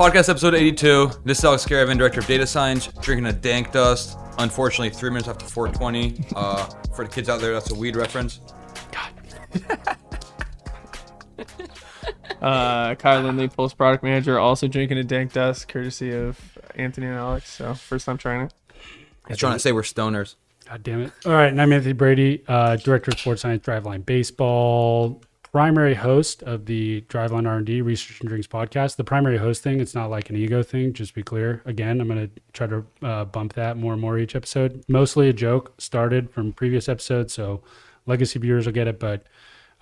Still R&D, podcast episode 82. This is Alex Caravan, director of data science, drinking a dank dust. Unfortunately, three minutes after 420. Uh, for the kids out there, that's a weed reference. Uh, Kyle Lindley, Pulse product manager, also drinking a dank dust, courtesy of Anthony and Alex. So first time trying it. He's trying to say we're stoners. God damn it. All right. And I'm Anthony Brady, uh, Director of Sports Science, Driveline Baseball, primary host of the Driveline R&D Research and Drinks podcast. The primary host thing, it's not like an ego thing, just be clear. Again, I'm going to try to uh, bump that more and more each episode. Mostly a joke started from previous episodes, so legacy viewers will get it. But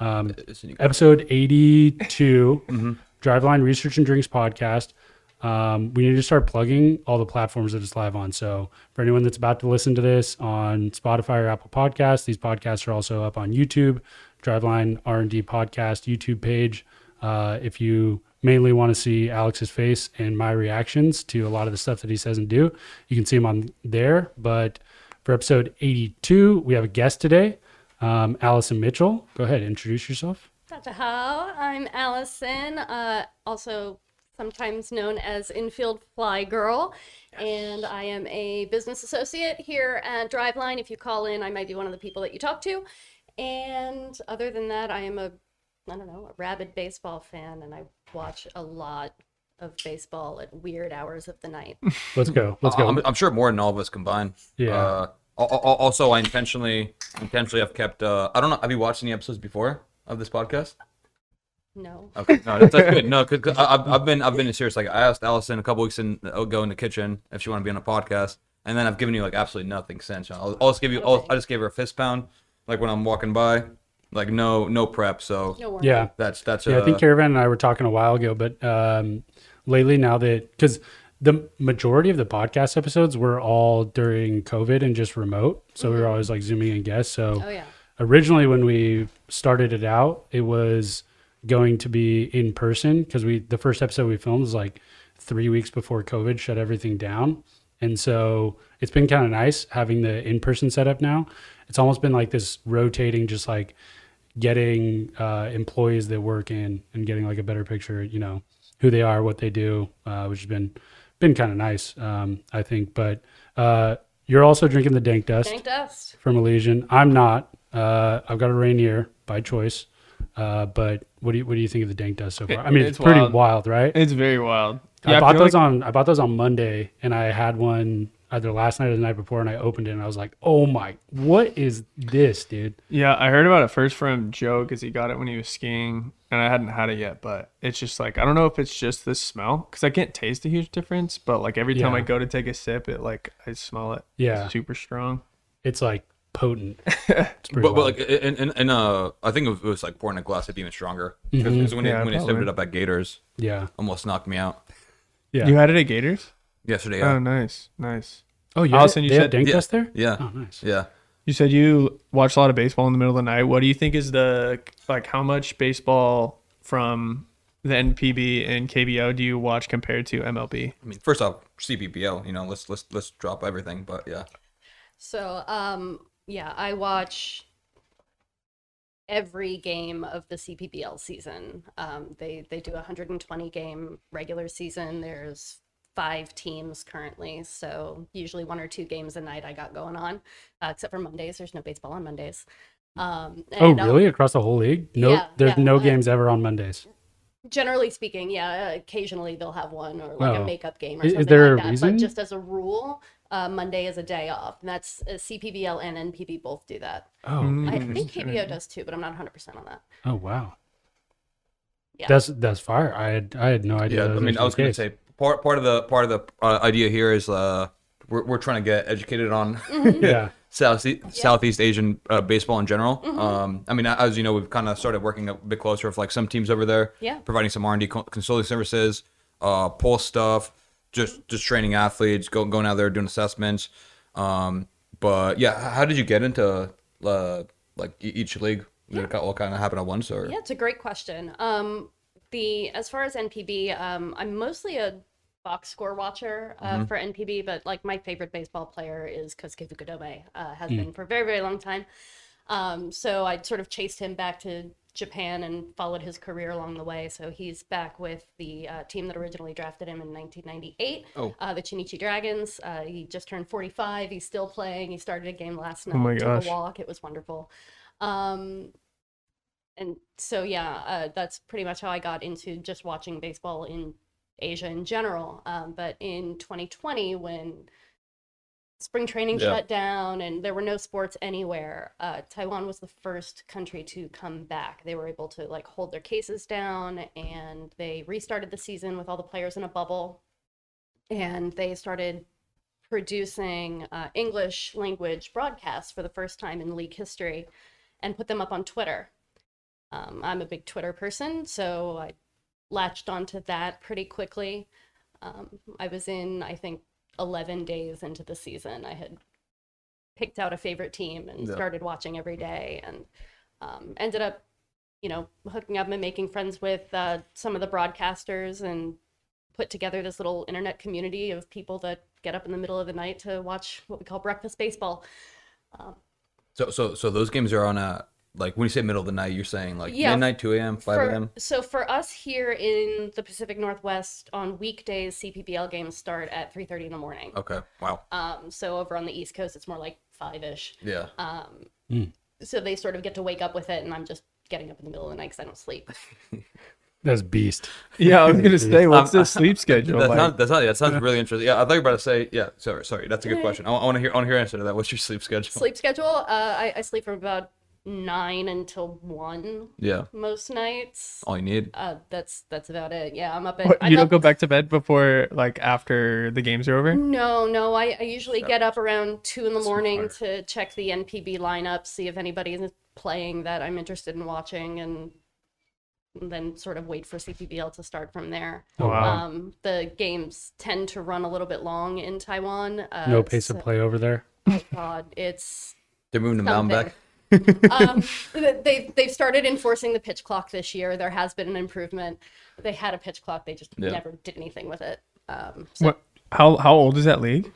um, episode 82, Driveline Research and Drinks podcast. Um, we need to start plugging all the platforms that it's live on. So for anyone that's about to listen to this on Spotify or Apple Podcasts, these podcasts are also up on YouTube, Driveline R&D podcast YouTube page. Uh, if you mainly want to see Alex's face and my reactions to a lot of the stuff that he says and do, you can see him on there. But for episode 82, we have a guest today, um, Allison Mitchell. Go ahead, introduce yourself. Dr. How, I'm Allison, uh, also sometimes known as Infield Fly Girl, and I am a business associate here at Driveline. If you call in, I might be one of the people that you talk to. And other than that, I am a, I don't know, a rabid baseball fan, and I watch a lot of baseball at weird hours of the night. Let's go. Let's go. I'm, I'm sure more than all of us combined. Yeah. Uh, al- al- also, I intentionally, intentionally have kept. Uh, I don't know. Have you watched any episodes before of this podcast? No. Okay, no, that's, that's good. No, because I've, I've been I've been serious. Like I asked Allison a couple weeks in, ago in the kitchen if she wanted to be on a podcast, and then I've given you like absolutely nothing since. I'll, I'll just give you. I'll, I just gave her a fist pound, like when I'm walking by, like no no prep. So No yeah. that's that's. Yeah, I think uh, Caravan and I were talking a while ago, but um, lately now that because the majority of the podcast episodes were all during COVID and just remote, so we were always like zooming in guests. So Oh, yeah. originally when we started it out, it was going to be in person because we the first episode we filmed was like three weeks before COVID shut everything down, and so it's been kind of nice having the in person setup now. It's almost been like this rotating, just like getting uh, employees that work in and getting like a better picture, you know, who they are, what they do, uh, which has been been kind of nice, um, I think. But uh, you're also drinking the dank dust Dank dust. from Elysian. I'm not. Uh, I've got a Rainier by choice. Uh, but what do you what do you think of the dank dust so far? I mean, it's, It's pretty wild. wild, right? It's very wild. I I bought those like- on I bought those on Monday, and I had one either last night or the night before, and I opened it, and I was like, "Oh my, what is this, dude?" Yeah, I heard about it first from Joe because he got it when he was skiing, and I hadn't had it yet. But it's just like I don't know if it's just the smell because I can't taste a huge difference. But like every time I go to take a sip, it like I smell it. Yeah. It's super strong. It's like potent. It's But, but like and, and, and uh, I think if it was like pouring a glass, it'd be even stronger. Because Mm-hmm. when, Yeah, he, when he sipped it up at Gators, yeah, almost knocked me out yeah. You had it at Gators? Yesterday. Oh, nice, nice. oh, you Allison, you they said- dank Yeah. dust there. yeah, Oh, nice. yeah. You said you watch a lot of baseball in the middle of the night. What do you think is the like how much baseball from the NPB and KBO do you watch compared to MLB? I mean, first off, CPBL. You know, let's let's let's drop everything. But yeah, So, um, yeah, I watch every game of the CPBL season. Um, they they do a 120 game regular season. There's five teams currently, so usually one or two games a night I got going on, uh, except for Mondays. There's no baseball on Mondays. Um, Oh, and, um, really? Across the whole league? No, Yeah, there's yeah, no uh, games ever on Mondays. generally speaking, yeah, occasionally they'll have one or like Oh. a makeup game or Is- is there like a that. reason? But just as a rule, uh, Monday is a day off, and that's uh, CPBL and NPB both do that. Oh, Mm. I think KBO does too, but I'm not 100 percent on that. oh, wow. Yeah. That's that's fire. I had I had no idea. yeah. I mean, I was gonna say part part of the part of the uh, idea here is uh, we're we're trying to get educated on Mm-hmm. yeah, South Southeast Asian uh, baseball in general. Mm-hmm. Um, I mean, as you know, we've kind of started working a bit closer with like some teams over there. Yeah. Providing some R and D consulting services, uh, pulse stuff, just just training athletes, go, going out there doing assessments. Um, but yeah, how did you get into uh, like each league? Did it all kind of happen at once, or Yeah, it's a great question. Um, the as far as NPB, um, I'm mostly a box score watcher uh, for NPB, but like my favorite baseball player is Kosuke Fukudome. Uh, has been for a very very long time. Um, so I sort of chased him back to Japan and followed his career along the way. So he's back with the uh, team that originally drafted him in 1998, Oh. uh, the Chunichi Dragons. Uh, he just turned 45. He's still playing. He started a game last night. Oh my took gosh. a walk. It was wonderful. Um, and so yeah, uh, that's pretty much how I got into just watching baseball in Asia in general. Um, but in 2020, when spring training Yeah. shut down and there were no sports anywhere, uh, Taiwan was the first country to come back. They were able to like hold their cases down, and they restarted the season with all the players in a bubble, and they started producing uh, English language broadcasts for the first time in league history, and put them up on Twitter. Um, I'm a big Twitter person, so I latched onto that pretty quickly. Um, I was in, I think, 11 days into the season. I had picked out a favorite team and Yeah. started watching every day and um, ended up, you know, hooking up and making friends with uh, some of the broadcasters and put together this little internet community of people that get up in the middle of the night to watch what we call breakfast baseball. So so so those games are on a like when you say middle of the night, you're saying like Yeah, midnight, two a.m., five a.m. So for us here in the Pacific Northwest, on weekdays, CPBL games start at 3:30 in the morning. Okay. Wow. Um, so over on the East Coast, it's more like five-ish. Yeah. Um, So they sort of get to wake up with it, and I'm just getting up in the middle of the night because I don't sleep. That's beast. Yeah, I was gonna say, what's the sleep schedule That's like? not, that's not, that sounds really interesting. Yeah, I thought you were about to say, yeah, sorry, sorry. That's a good question. I, want to hear, I want to hear answer to that. What's your sleep schedule? Sleep schedule? Uh, I, I sleep from about nine until one Yeah. most nights. All you need. Uh, that's that's about it. Yeah, I'm up at. What, I'm you don't up- go back to bed before like after the games are over? No, no. I, I usually get up around two in the morning fire. to check the NPB lineup, see if anybody is playing that I'm interested in watching, and, and then sort of wait for CPBL to start from there. Oh, wow. Um, the games tend to run a little bit long in Taiwan. Uh, No pace so- of play over there. Oh God, it's They're moving the mountain back. Um, they've they've started enforcing the pitch clock this year. There has been an improvement. They had a pitch clock, they just Yeah. never did anything with it. Um, so, What? How how old is that league?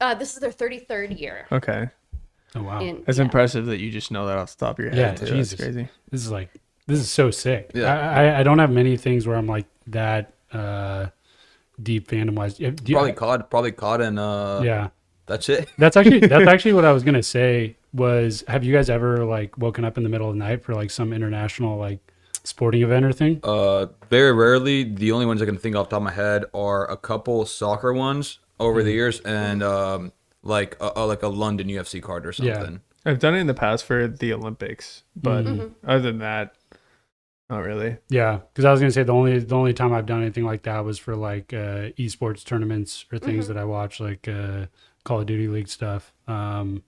uh, this is their 33rd year. Okay, Oh wow. In, that's yeah. impressive that you just know that off the top of your Yeah, head. too. Jesus. That's crazy. This is like this is so sick. Yeah. I, I I don't have many things where I'm like that uh deep fandom wise. Yeah, do you- Probably cod, probably cod, and uh, yeah. that's it. That's actually that's actually what I was gonna say was have you guys ever like woken up in the middle of the night for like some international like sporting event or thing? Uh, very rarely. The only ones I can think off the top of my head are a couple soccer ones over Mm-hmm. the years, and um, like a, a- like a London UFC card or something. Yeah. something. I've done it in the past for the Olympics, but Mhm. other than that, not really. Yeah, because I was gonna say the only the only time I've done anything like that was for like uh, esports tournaments or things that I watch, like uh, Call of Duty League stuff. Um,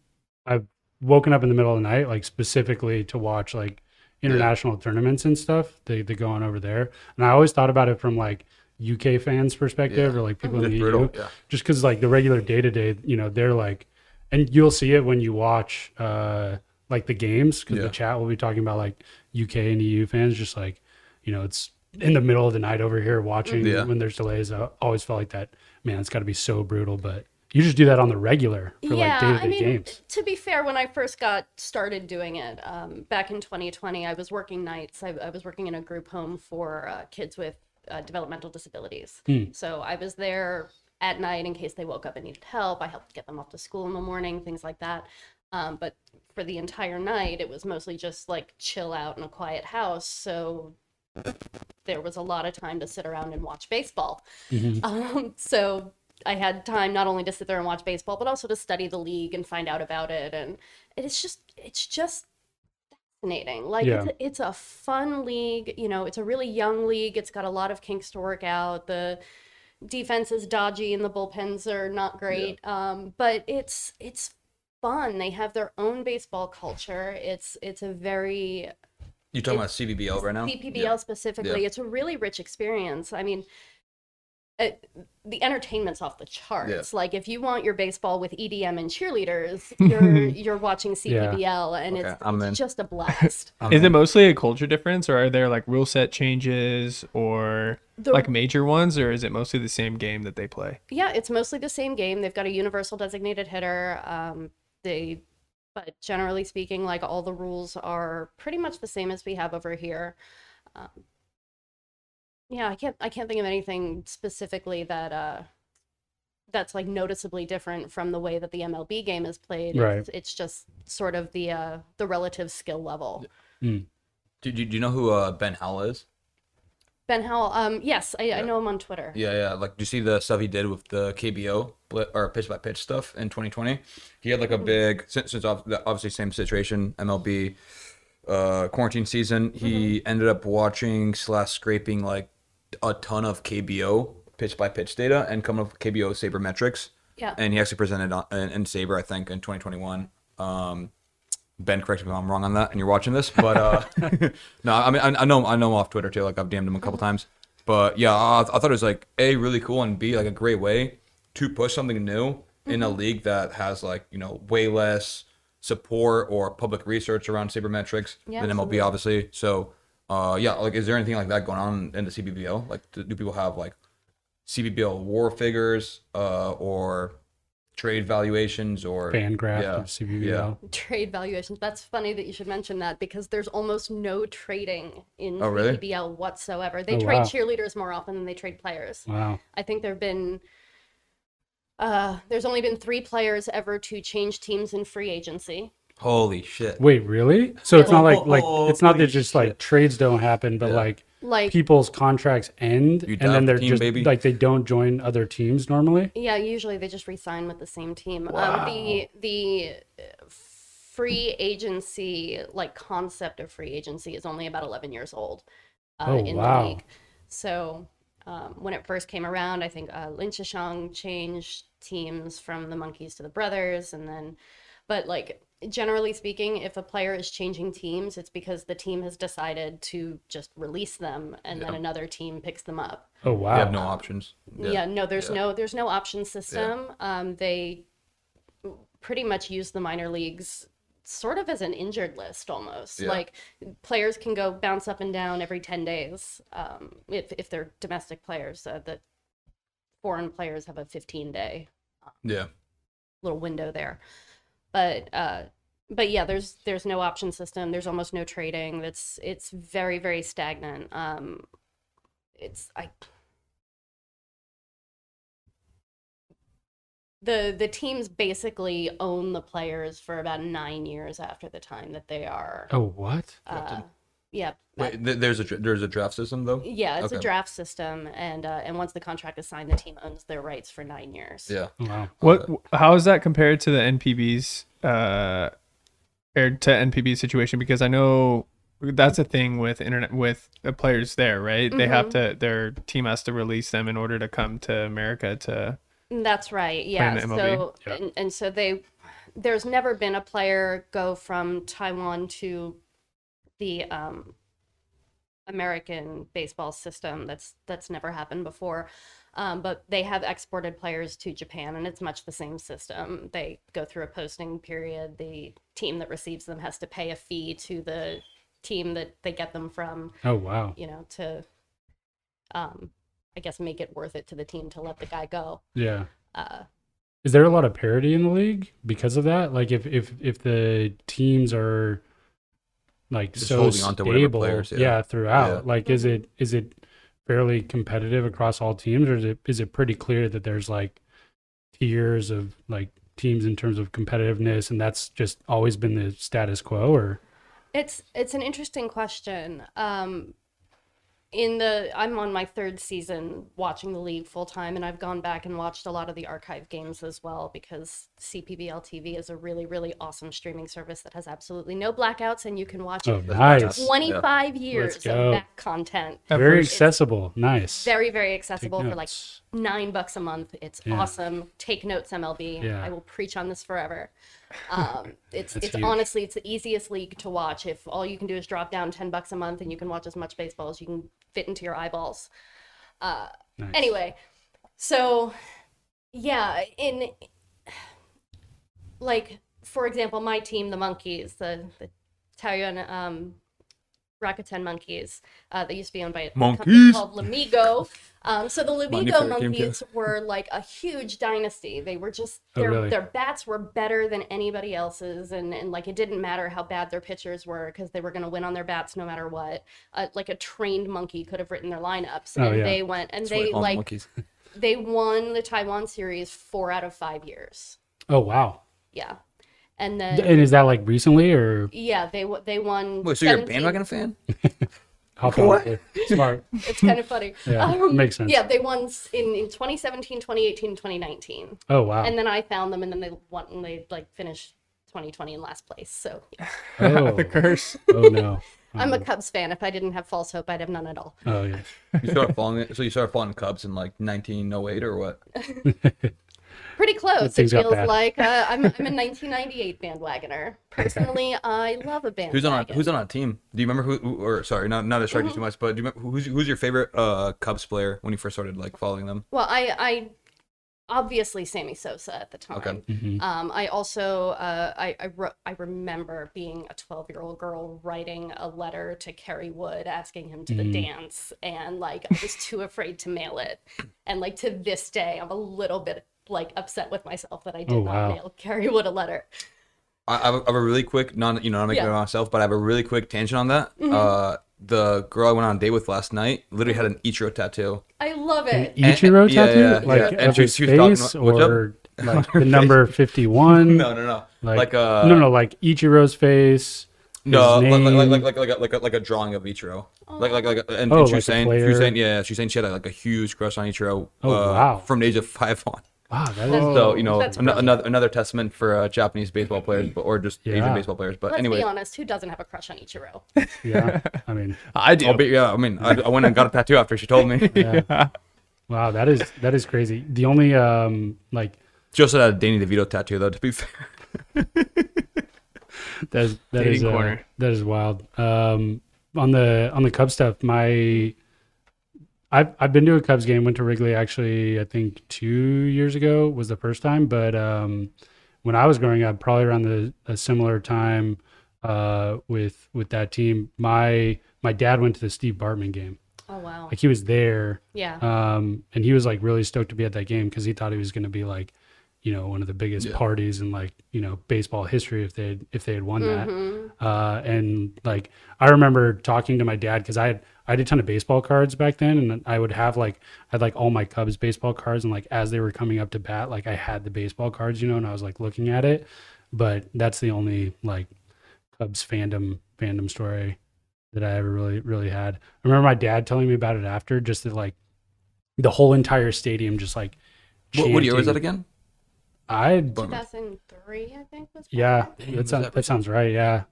I've woken up in the middle of the night, like specifically to watch like international tournaments and stuff. They they go on over there, and I always thought about it from like UK fans' perspective Yeah. or like people in the brutal. EU, Yeah. just because like the regular day to day, you know, they're like, and you'll see it when you watch uh like the games because Yeah. the chat will be talking about like UK and EU fans, just like you know, it's in the middle of the night over here watching Yeah. when there's delays. I always felt like that. Man, it's got to be so brutal, but you just do that on the regular for like day to I mean, games. to be fair, when I first got started doing it um, back in 2020, I was working nights. I, I was working in a group home for uh, kids with uh, developmental disabilities. Hmm. So I was there at night in case they woke up and needed help. I helped get them off to school in the morning, things like that. Um, but for the entire night, it was mostly just like chill out in a quiet house. So there was a lot of time to sit around and watch baseball. Um, so I had time not only to sit there and watch baseball, but also to study the league and find out about it. And it's just, it's just fascinating. Like Yeah. it's, a, it's a fun league. You know, it's a really young league. It's got a lot of kinks to work out. The defense is dodgy and the bullpens are not great. Um, but it's it's fun. They have their own baseball culture. It's it's a very You talking about CPBL right now? CPBL Yeah. specifically, Yeah. it's a really rich experience. I mean, it, the entertainment's off the charts. Like if you want your baseball with EDM and cheerleaders, you're you're watching Yeah. CPBL, and Okay, it's, it's just a blast. I'm Is it mostly a culture difference, or are there like rule set changes, or The- like major ones, or is it mostly the same game that they play? yeah, it's mostly the same game. They've got a universal designated hitter. Um, they but generally speaking, like all the rules are pretty much the same as we have over here. Um, yeah, I can't I can't think of anything specifically that uh that's like noticeably different from the way that the MLB game is played. Right. It's, it's just sort of the uh the relative skill level. Mm. Do, do, do you know who uh, Ben Howell is? Ben Howell, um, yes, I, I know him on Twitter. Yeah, yeah. Like, do you see the stuff he did with the KBO or pitch by pitch stuff in 2020? He had like a big since, since obviously same situation MLB uh, quarantine season. He ended up watching slash scraping like a ton of KBO pitch by pitch data and coming up with KBO sabermetrics. Yeah. And he actually presented on, in, in SABR, I think, in 2021. Um, Ben, correct me if I'm wrong on that, and you're watching this, but uh, no, I mean, I, I know, I know him off Twitter too. Like I've DM'd him a couple times, but yeah, I, I thought it was like a really cool and b like a great way to push something new in a league that has like you know way less support or public research around sabermetrics Yeah, than absolutely. MLB, obviously. So, uh, yeah, like, is there anything like that going on in the CBBO? Like, do, do people have like CBBO war figures, uh, or trade valuations, or Fan graph Yeah, of CPBL. yeah. Trade valuations. That's funny that you should mention that because there's almost no trading in Oh, really? BBL whatsoever. They Oh, trade wow. cheerleaders more often than they trade players. Wow. I think there've been uh there's only been 3 players ever to change teams in free agency. Holy shit! Wait, really? So it's not like like Oh, it's not that holy just like shit. trades don't happen, but Yeah. like Like people's contracts end You and then die they're for team, just baby. like they don't join other teams normally. yeah, usually they just re-sign with the same team. Um the the uh, free agency like concept of free agency is only about 11 years old uh, Oh, in wow. the league. So um, when it first came around, I think uh, Lin Chih-sheng changed teams from the Monkeys to the Brothers, and then, but like generally speaking, if a player is changing teams, it's because the team has decided to just release them, and then another team picks them up. Oh wow. You have no options. Yeah, no, there's yeah. no there's no option system. Um, they pretty much use the minor leagues sort of as an injured list almost. Yeah. Like players can go bounce up and down every 10 days um, if if they're domestic players. Uh, the foreign players have a 15 day Yeah. little window there. But uh but yeah, there's there's no option system. There's almost no trading. That's it's very very stagnant. Um it's I the the teams basically own the players for about 9 years after the time that they are Oh what? uh yeah. Wait, th- there's a dra- there's a draft system though. yeah, it's a draft system and uh and once the contract is signed the team owns their rights for 9 years. Yeah. Wow. What? How is that compared to the NPB's uh, or to NPB situation? Because I know that's a thing with internet with the players there, right? They have to their team has to release them in order to come to America to. That's right. in Yeah. the MLB. So Yeah. and, and so they there's never been a player go from Taiwan to the um American baseball system. That's that's never happened before. Um, but they have exported players to Japan, and it's much the same system. They go through a posting period. The team that receives them has to pay a fee to the team that they get them from Oh wow. you know, to, um, I guess make it worth it to the team to let the guy go. Yeah. Uh, Is there a lot of parity in the league because of that? Like if if if the teams are like Just so holding on to stable, players, yeah. yeah. throughout. Yeah. Like is it is it fairly competitive across all teams, or is it is it pretty clear that there's like tiers of like teams in terms of competitiveness, and that's just always been the status quo? Or it's it's an interesting question. Um, in the I'm on my third season watching the league full time, and I've gone back and watched a lot of the archive games as well because CPBL TV is a really really awesome streaming service that has absolutely no blackouts, and you can watch oh, That's nice, badass. 25 years of go. back content. very It's- accessible, nice. Very very Take accessible for like nine bucks a month. It's Yeah. awesome. Take notes, MLB. Yeah. I will preach on this forever. Um, it's it's huge. honestly it's the easiest league to watch. If all you can do is drop down ten bucks a month and you can watch as much baseball as you can fit into your eyeballs. Uh, Nice. anyway, so yeah, in like for example, my team, the Monkeys, the the Taoyuan um, Rakuten monkeys. Uh, they used to be owned by a Monkeys. company called Lamigo. Um, so the Lamigo for a game monkeys were like a huge dynasty. They were just Oh, their really? their bats were better than anybody else's, and and like it didn't matter how bad their pitchers were because they were going to win on their bats no matter what. Uh, like a trained monkey could have written their lineups, Oh, and yeah. they went and That's they like monkeys. they won the Taiwan series four out of five years. Oh wow. Yeah, and then And is that like recently or yeah, they they won. Wait, so you're a bandwagon fan? how far? Smart. It's kind of funny. Yeah, um, makes sense. Yeah, they won in, in 2017, 2018, 2019. Oh wow. And then I found them and then they won and they like finished 2020 in last place. So yeah. oh. the curse. oh no. I'm a oh. Cubs fan. If I didn't have false hope, I'd have none at all. Oh yeah. You started following it, so you started following Cubs in like 1908 or what? Pretty close. It feels like uh, I'm, I'm a 1998 bandwagoner. Personally, I love a bandwagon. Who's on our, who's on our team? Do you remember who? who or sorry, not not distract you too much, but do you remember who's who's your favorite uh Cubs player when you first started like following them? Well, I, I obviously Sammy Sosa at the time. Okay. Mhm. Um, I also uh, I I, wrote, I remember being a 12 year old girl writing a letter to Kerry Wood asking him to the dance, and like I was too afraid to mail it, and like to this day I'm a little bit like upset with myself that I did Oh, not wow. mail Kerry Wood a letter. I, I have a- I have a really quick, non you know, not making Yeah. it about myself, but I have a really quick tangent on that. Uh, the girl I went on a date with last night literally had an Ichiro tattoo. I love it. Ichiro yeah, tattoo? yeah, like yeah. of And she- she was talking face about- or like the number 51? No, no, no. Like, Like, uh, no, no, like Ichiro's face. No, his like, like, like, like, like, a, like, a, like a drawing of Ichiro. Like, like, like, and, Oh, and she like was a saying, she was saying, yeah, she was saying she had like a huge crush on Ichiro. Oh, uh, wow. From the age of five on. Wow, that is. So you know, an- another another testament for uh, Japanese baseball players, but or just Yeah. Asian baseball players. But Let's anyway, be honest, who doesn't have a crush on Ichiro? Yeah. I mean, I do. I'll be yeah. I mean, I, I went and got a tattoo after she told me. wow, that is that is crazy. The only um like She also had a Danny DeVito tattoo, though. To be fair, that is that Dating is uh, corner. that is wild. Um, on the on the Cubs stuff, my I've I've been to a Cubs game. Went to Wrigley actually. I think two years ago was the first time. But um, when I was growing up, probably around the a similar time uh, with with that team, my my dad went to the Steve Bartman game. Oh wow. Like he was there, Yeah. um, and he was like really stoked to be at that game because he thought he was going to be like, you know, one of the biggest Yeah. parties in like you know baseball history if they had if they had won that. Mhm. Uh, and like I remember talking to my dad because I had I had a ton of baseball cards back then, and I would have like I had like all my Cubs baseball cards, and like as they were coming up to bat, like I had the baseball cards, you know, and I was like looking at it. But that's the only like Cubs fandom fandom story that I ever really really had. I remember my dad telling me about it after, just that like the whole entire stadium just like. what, what year was that again? I 2003, I think was. yeah, Dang, that was sounds that that sounds right. Yeah,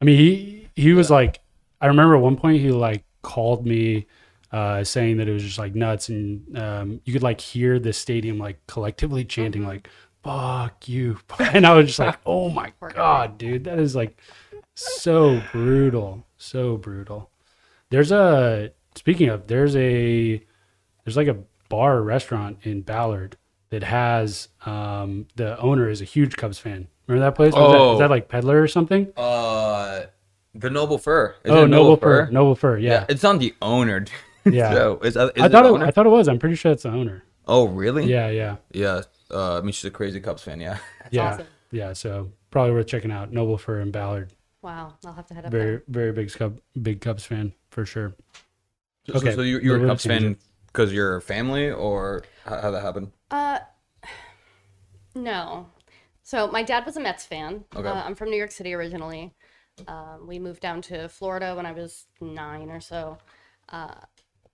I mean he he was like, I remember at one point he like called me, uh, saying that it was just like nuts, and um, you could like hear the stadium like collectively chanting Mhm. like "fuck you," and I was just like, oh my god, dude, that is like so brutal, so brutal. There's a speaking of, there's a there's like a bar or restaurant in Ballard that has um the owner is a huge Cubs fan. Remember that place? Oh. is that like Peddler or something? Uh, the Noble Fir. Is oh, it Noble Fir. Noble Fir. Yeah. it's on the owner. dude. Yeah. so, is, that- is I it thought it, owner? I thought it was. I'm pretty sure it's the owner. oh, really? Yeah, yeah. Yeah. Uh, I mean, she's a crazy Cubs fan. Yeah. yeah. awesome. Yeah, so probably worth checking out. Noble Fir and Ballard. Wow. I'll have to head up Very there. very big Cub big Cubs fan for sure. So, Okay, so you, you're a Cubs fan because you're family, or how, how that happened? Uh, no. So my dad was a Mets fan. Okay. Uh, I'm from New York City originally. Um, we moved down to Florida when I was nine or so. Uh,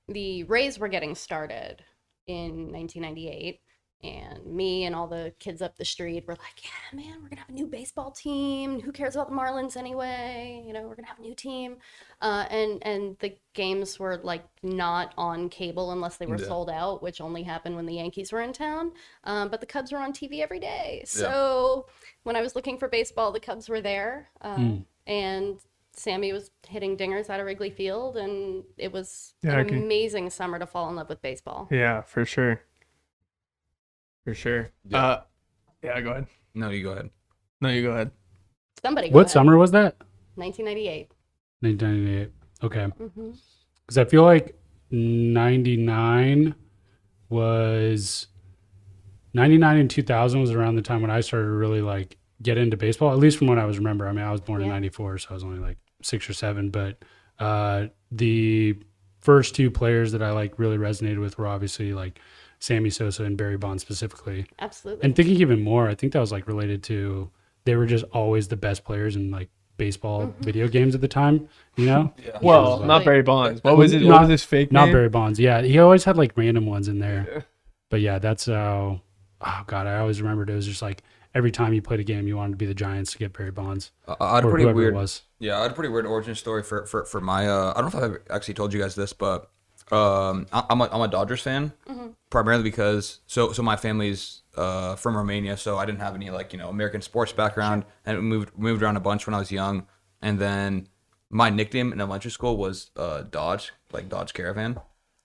the Rays were getting started in 1998, and me and all the kids up the street were like, "Yeah, man, we're gonna have a new baseball team. Who cares about the Marlins anyway? You know, we're gonna have a new team." Uh, and and the games were like not on cable unless they were Yeah. sold out, which only happened when the Yankees were in town. Um, but the Cubs were on TV every day, so when I was looking for baseball, the Cubs were there, uh, Hmm. And Sammy was hitting dingers out of Wrigley Field, and it was Yeah, an can- amazing summer to fall in love with baseball. Yeah, for sure. For sure. Yeah. Uh, yeah, go ahead. No, you go ahead. No, you go ahead. Somebody, go What ahead. summer was that? 1998. 1998. Okay. Because I feel like 99 was 99 and 2000 was around the time when I started really like get into baseball, at least from what I was remember. I mean, I was born in 94, so I was only like six or seven, but uh, the first two players that I like really resonated with were obviously like Sammy Sosa and Barry Bonds specifically. Absolutely. And thinking even more, I think that was like related to they were just always the best players in like baseball Mm-hmm. video games at the time, you know? yeah. Well, Yeah. not Barry Bonds. What was it? What Not- was his fake Not name? Barry Bonds. Yeah, he always had like random ones in there. Yeah. But yeah, that's how. Oh god, I always remembered it was just like every time you played a game, you wanted to be the Giants to get Barry Bonds I, I had a or pretty whoever weird it was. Yeah, I had a pretty weird origin story for for, for my. Uh, I don't know if I've actually told you guys this, but um, I, I'm a I'm a Dodgers fan primarily because so so my family's uh from Romania, so I didn't have any like you know American sports background, and moved moved around a bunch when I was young, and then my nickname in elementary school was uh Dodge, like Dodge Caravan.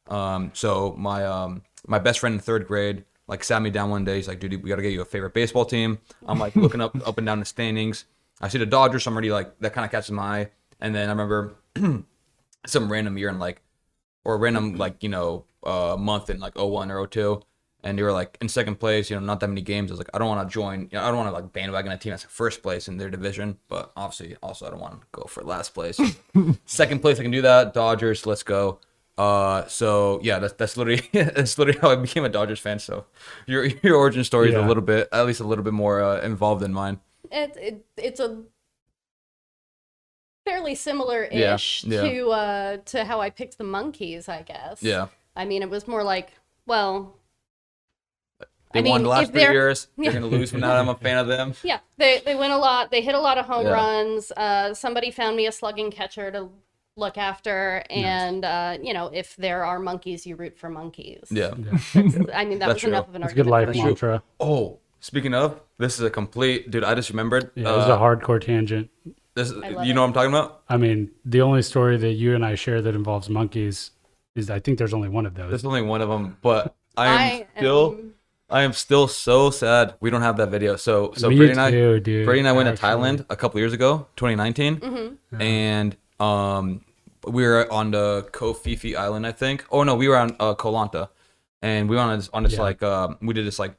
Um, so my um my best friend in third grade like sat me down one day. He's like, "Dude, we got to get you a favorite baseball team." I'm like looking up up and down the standings. I see the Dodgers. I'm already like that kind of catches my eye. And then I remember some random year in like or random like you know uh month in like 01 or 02 and they were like in second place you know not that many games i was like i don't want to join you know i don't want to like bandwagon a team that's first place in their division but obviously also i don't want to go for last place second place i can do that dodgers let's go uh so yeah that's, that's literally that's literally how i became a dodgers fan so your your origin story is a little bit at least a little bit more uh, involved than mine it, it, it's a fairly similar ish yeah. to uh to how I picked the monkeys, I guess. yeah I mean, it was more like, well, they I won mean, the last if three they're- years Yeah. they're gonna lose from that i'm a fan of them yeah, they they win a lot. They hit a lot of home Yeah. runs. Uh, somebody found me a slugging catcher to look after, and uh, you know, if there are monkeys, you root for monkeys. yeah I mean, that That's was true. enough of an It's a good life for me. mantra. Oh, speaking of, this is a complete dude. I just remembered. Yeah, it was uh, a hardcore tangent. this, you know it. what I'm talking about? I mean, the only story that you and I share that involves monkeys is I think there's only one of those. There's only one of them, but I am I still, am- I am still so sad we don't have that video. So, so Me Brady and I, too, dude. Brady and I went to Thailand a couple years ago, 2019, Mm-hmm. and um, we were on the Phi Island, I think. Oh no, we were on uh, Koh Lanta, and we were on this on this Yeah. like um, we did this like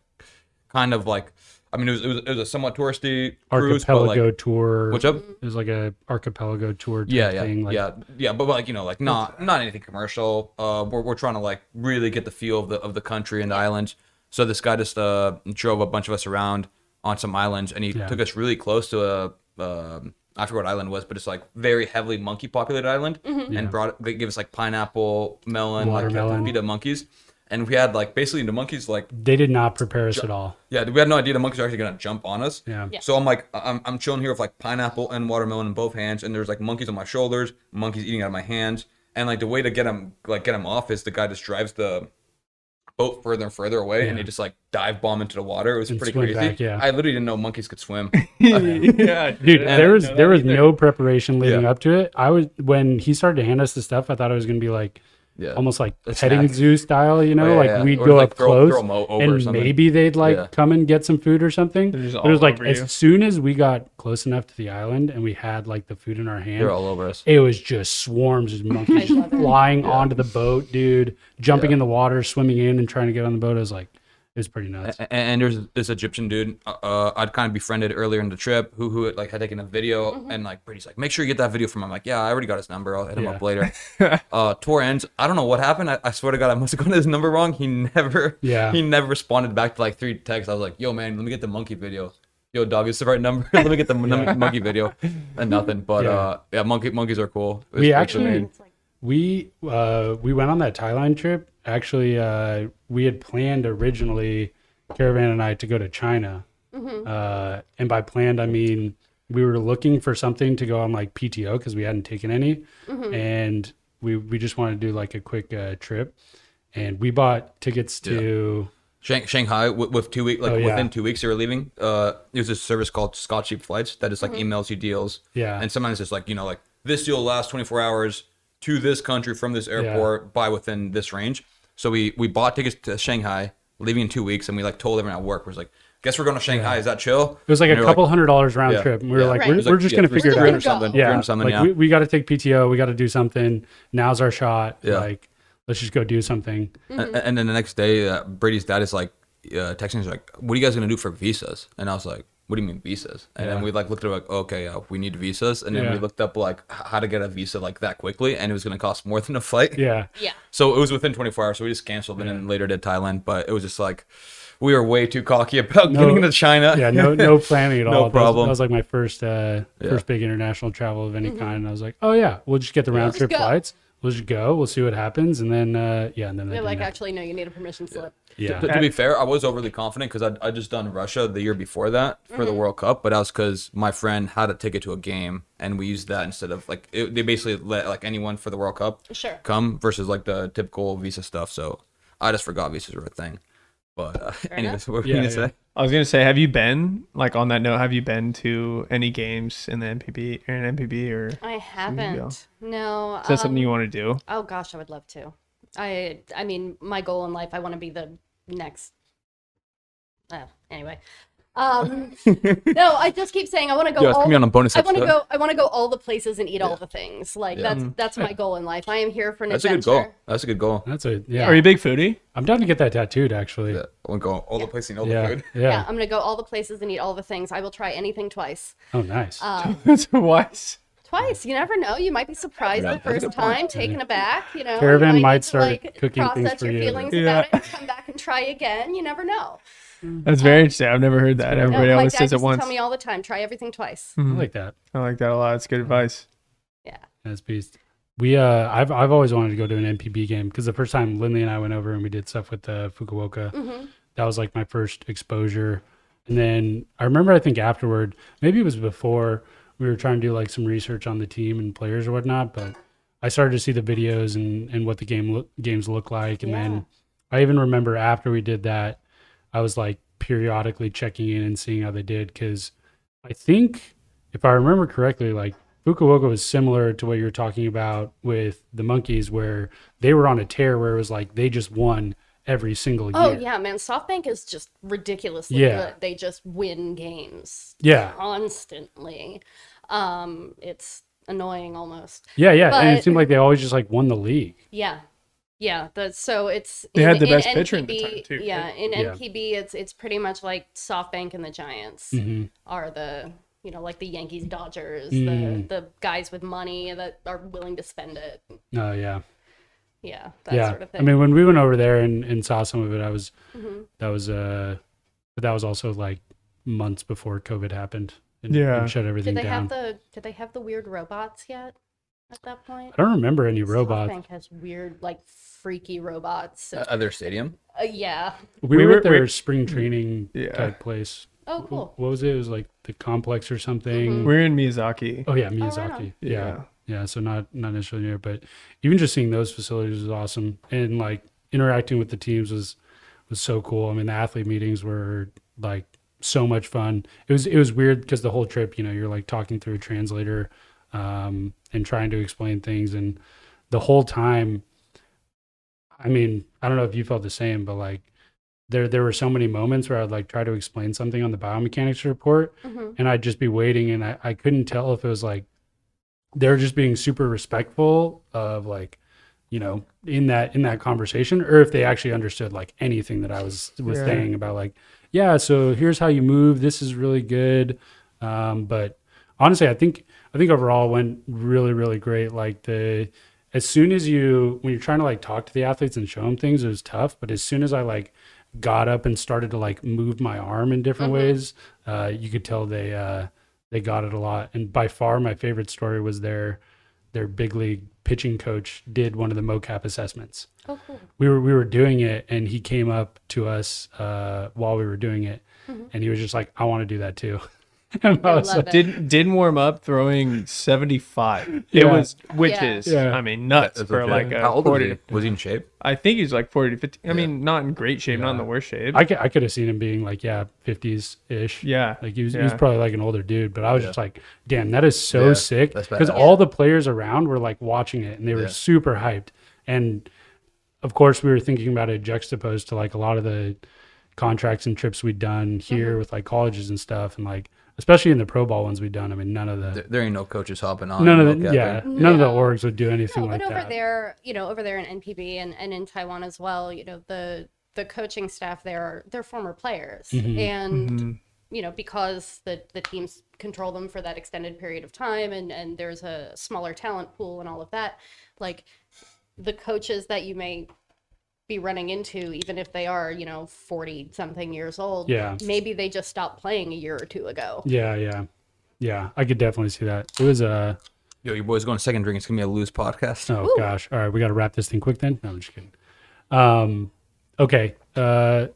kind of like I mean it was it was, it was a somewhat touristy cruise, but Archipelago like tour. Which up? It was like a archipelago tour type yeah, yeah, thing. Like, yeah, yeah. But like you know, like not not anything commercial. Uh, we're we're trying to like really get the feel of the of the country and the islands. So this guy just uh drove a bunch of us around on some islands, and he Yeah. took us really close to a um I forgot what island it was, but it's like very heavily monkey populated island, Mm-hmm. and brought they gave us like pineapple, melon, Watermelon. like feed of monkeys, and we had like basically the monkeys like They did not prepare us at all. yeah, we had no idea the monkeys were actually gonna jump on us. Yeah. Yeah. So I'm like, I'm, I'm chilling here with like pineapple and watermelon in both hands, and there's like monkeys on my shoulders, monkeys eating out of my hands, and like the way to get them like get them off is the guy just drives the boat further and further away, and Yeah. they just like dive bomb into the water. It was And pretty crazy. back, yeah. I literally didn't know monkeys could swim. yeah, Dude, there was there was either. no preparation leading Yeah. up to it. I was when he started to hand us the stuff, I thought it was gonna be like Yeah. almost like A petting snack. zoo style, you know, Oh, yeah, like yeah. we'd Or go like up throw- close throw 'em o- over and maybe they'd like Yeah. come and get some food or something. They're But it was like as you. soon as we got close enough to the island and we had like the food in our hand, They're all over us. it was just swarms of monkeys love it. flying onto the boat, dude, jumping in the water, swimming in and trying to get on the boat. I was like, it was pretty nuts. A- And there's this Egyptian dude uh, uh, I'd kind of befriended earlier in the trip who who like had taken a video Mm-hmm. and like Brady's like make sure you get that video from him. I'm like yeah I already got his number I'll hit him Yeah. up later. uh, tour ends. I don't know what happened. I, I swear to God I must have gotten his number wrong. He never Yeah. he never responded back to like three texts. I was like yo man let me get the monkey video. Yo dog it's the right number. let me get the mon- monkey video and nothing. But Yeah. uh yeah monkey monkeys are cool. It's- We actually- amazing. It's like, We uh, we went on that Thailand trip. Actually, uh, we had planned originally, Caravan and I, to go to China. Uh, and by planned, I mean we were looking for something to go on like PTO because we hadn't taken any, and we we just wanted to do like a quick uh, trip, and we bought tickets to. Shang- Shanghai with, with two weeks, like Oh, yeah. within two weeks they were leaving. Uh, there's this service called Scott Cheap Flights that just like emails you deals. Yeah. And sometimes it's like you know like this deal lasts 24 hours to this country from this airport by within this range. So we we bought tickets to Shanghai, leaving in two weeks, and we like told everyone at work we was like guess we're going to Shanghai. Is that chill? It was like And a you're couple hundred dollars round Yeah. trip. And we were Yeah. like, Right. we're, It we're like- just yeah, going to figure it 300 out. something. Yeah. 300 something, like yeah. we, we got to take PTO. We got to do something. Now's our shot. Yeah. Like, let's just go do something. Mm-hmm. And, and then the next day, uh, Brady's dad is like uh, texting, he's like, "What are you guys gonna do for visas?" And I was like, "What do you mean visas?" And Yeah. then we like looked at it like, "Okay, yeah, we need visas." And then we looked up like how to get a visa like that quickly, and it was gonna cost more than a flight. Yeah. Yeah. So it was within 24 hours. So we just canceled, it and then later did Thailand. But it was just like we were way too cocky about No- getting into China. Yeah. No, no planning at No all. That was- problem. That was, like my first, uh, Yeah. first big international travel of any kind. And I was like, oh yeah, we'll just get the round trip flights. We'll just go. We'll see what happens. And then, uh, yeah. And then they They're like, didn't. actually, no, you need a permission slip. Yeah. To, to be fair, I was overly confident because I'd, i just done Russia the year before that for Mm-hmm. the World Cup, but that was because my friend had a ticket to a game and we used that instead of like it, they basically let like anyone for the World Cup Sure. come versus like the typical visa stuff. So I just forgot visas were a thing. But uh, anyways, what were you Yeah, gonna yeah. say? I was gonna say, have you been like on that note? Have you been to any games in the NPB or in NPB or I haven't. No. Is that something um, you want to do? Oh gosh, I would love to. I I mean, my goal in life, I want to be the next. Uh, anyway, um, no, I just keep saying I want to go. Yeah, it's all, on a bonus I want to go. I want to go all the places and eat all the things. Like Yeah. that's that's my goal in life. I am here for an That's a good goal. That's a good goal. That's a, yeah. Are you a big foodie? I'm down to get that tattooed actually. Yeah, I want to go all the places and all the food. Yeah. Yeah, I'm gonna go all the places and eat all the things. I will try anything twice. Oh, nice. Um, That's wise. Twice. You never know. You might be surprised the first good point. time, taken aback. You know, Caravan you might need to, start like, cooking things for your you. feelings Yeah. about it. Come back and try again. You never know. That's very interesting. I've never heard that. Everybody my always says it once. tell me all the time. Try everything twice. I Mhm. like that. I like that a lot. It's good advice. Yeah. That's beast. We uh, I've I've always wanted to go to an NPB game because the first time Lindley and I went over and we did stuff with the Fukuoka, hmm that was like my first exposure. And then I remember I think afterward, maybe it was before we were trying to do like some research on the team and players or whatnot, but I started to see the videos and and what the game look, games look like, and Yeah. then I even remember after we did that, I was like periodically checking in and seeing how they did because I think if I remember correctly, like Fukuoka was similar to what you're talking about with the monkeys, where they were on a tear where it was like they just won every single Oh year. Oh yeah, man. SoftBank is just ridiculously Yeah. good. They just win games Yeah. constantly. Um, it's annoying almost. Yeah, yeah, and it seemed like they always just like won the league. Yeah. Yeah, the, so it's They had the best pitcher in the NPB time, too, Yeah, right? in Yeah. NPB, it's it's pretty much like SoftBank and the Giants hmm are the you know like the Yankees, Dodgers, Mm. the the guys with money that are willing to spend it. Oh yeah, Yeah, that yeah. sort of thing. I mean, when we went over there and, and saw some of it, I was Mhm. that was uh, but that was also like months before COVID happened. And, Yeah. and shut everything did they down. have the did they have the weird robots yet at that point? I don't remember any robots. SoftBank has weird like freaky robots. Uh, Other stadium. Uh, yeah. We, We were were- at their we- spring training Yeah. type place. Oh, cool. What was it? It was like the complex or something. Mhm. We're in Miyazaki. Oh yeah, right Miyazaki. on. yeah. Yeah. Yeah. So not not necessarily near, but even just seeing those facilities was awesome, and like interacting with the teams was was so cool. I mean, the athlete meetings were like so much fun. It was it was weird because the whole trip, you know, you're like talking through a translator um, and trying to explain things, and the whole time. I mean, I don't know if you felt the same, but like there there were so many moments where I'd like try to explain something on the biomechanics report hmm and I'd just be waiting and I, I couldn't tell if it was like they're just being super respectful of like you know in that in that conversation or if they actually understood like anything that I was was Yeah. saying about like yeah so here's how you move this is really good um, but honestly I think I think overall went really really great like the as soon as you when you're trying to like talk to the athletes and show them things it was tough but as soon as I like got up and started to like move my arm in different Mhm. ways uh, you could tell they uh, they got it a lot. And by far, my favorite story was their their big league pitching coach did one of the mocap assessments. Oh, cool. We were we were doing it, and he came up to us uh, while we were doing it, Mhm. and he was just like, "I want to do that too." and I I was love like, it. Didn't didn't warm up throwing seventy five. It was which Yeah. is Yeah. I mean nuts for okay. like a How old was 40 he? Was he in shape? I think he's like forty to fifty. I Yeah. mean, not in great shape, not in the worst shape. I could, I could have seen him being like, yeah, fifties ish. yeah. Like he was, he was probably like an older dude, but I was Yeah. just like, damn, that is so Yeah, sick. Because all the players around were like watching it and they were Yeah. super hyped. And of course, we were thinking about it juxtaposed to like a lot of the contracts and trips we'd done here mm-hmm. with like colleges and stuff, and like especially in the pro ball ones we've done. I mean, none of the There, there ain't no coaches hopping on. none of the capping. yeah none of the orgs would do anything No, like but over there, you know, over there in NPB and, and in Taiwan as well, you know, the the coaching staff there are they're former players, Mm-hmm. and you know because the the teams control them for that extended period of time, and and there's a smaller talent pool and all of that, like the coaches that you may be running into even if they are you know 40 something years old Yeah. maybe they just stopped playing a year or two ago Yeah, yeah, yeah. I could definitely see that. It was a Yo, your boy's going second drink. It's gonna be a loose podcast. oh gosh. All right, we got to wrap this thing quick then. No, I'm just kidding. Um, okay. Uh,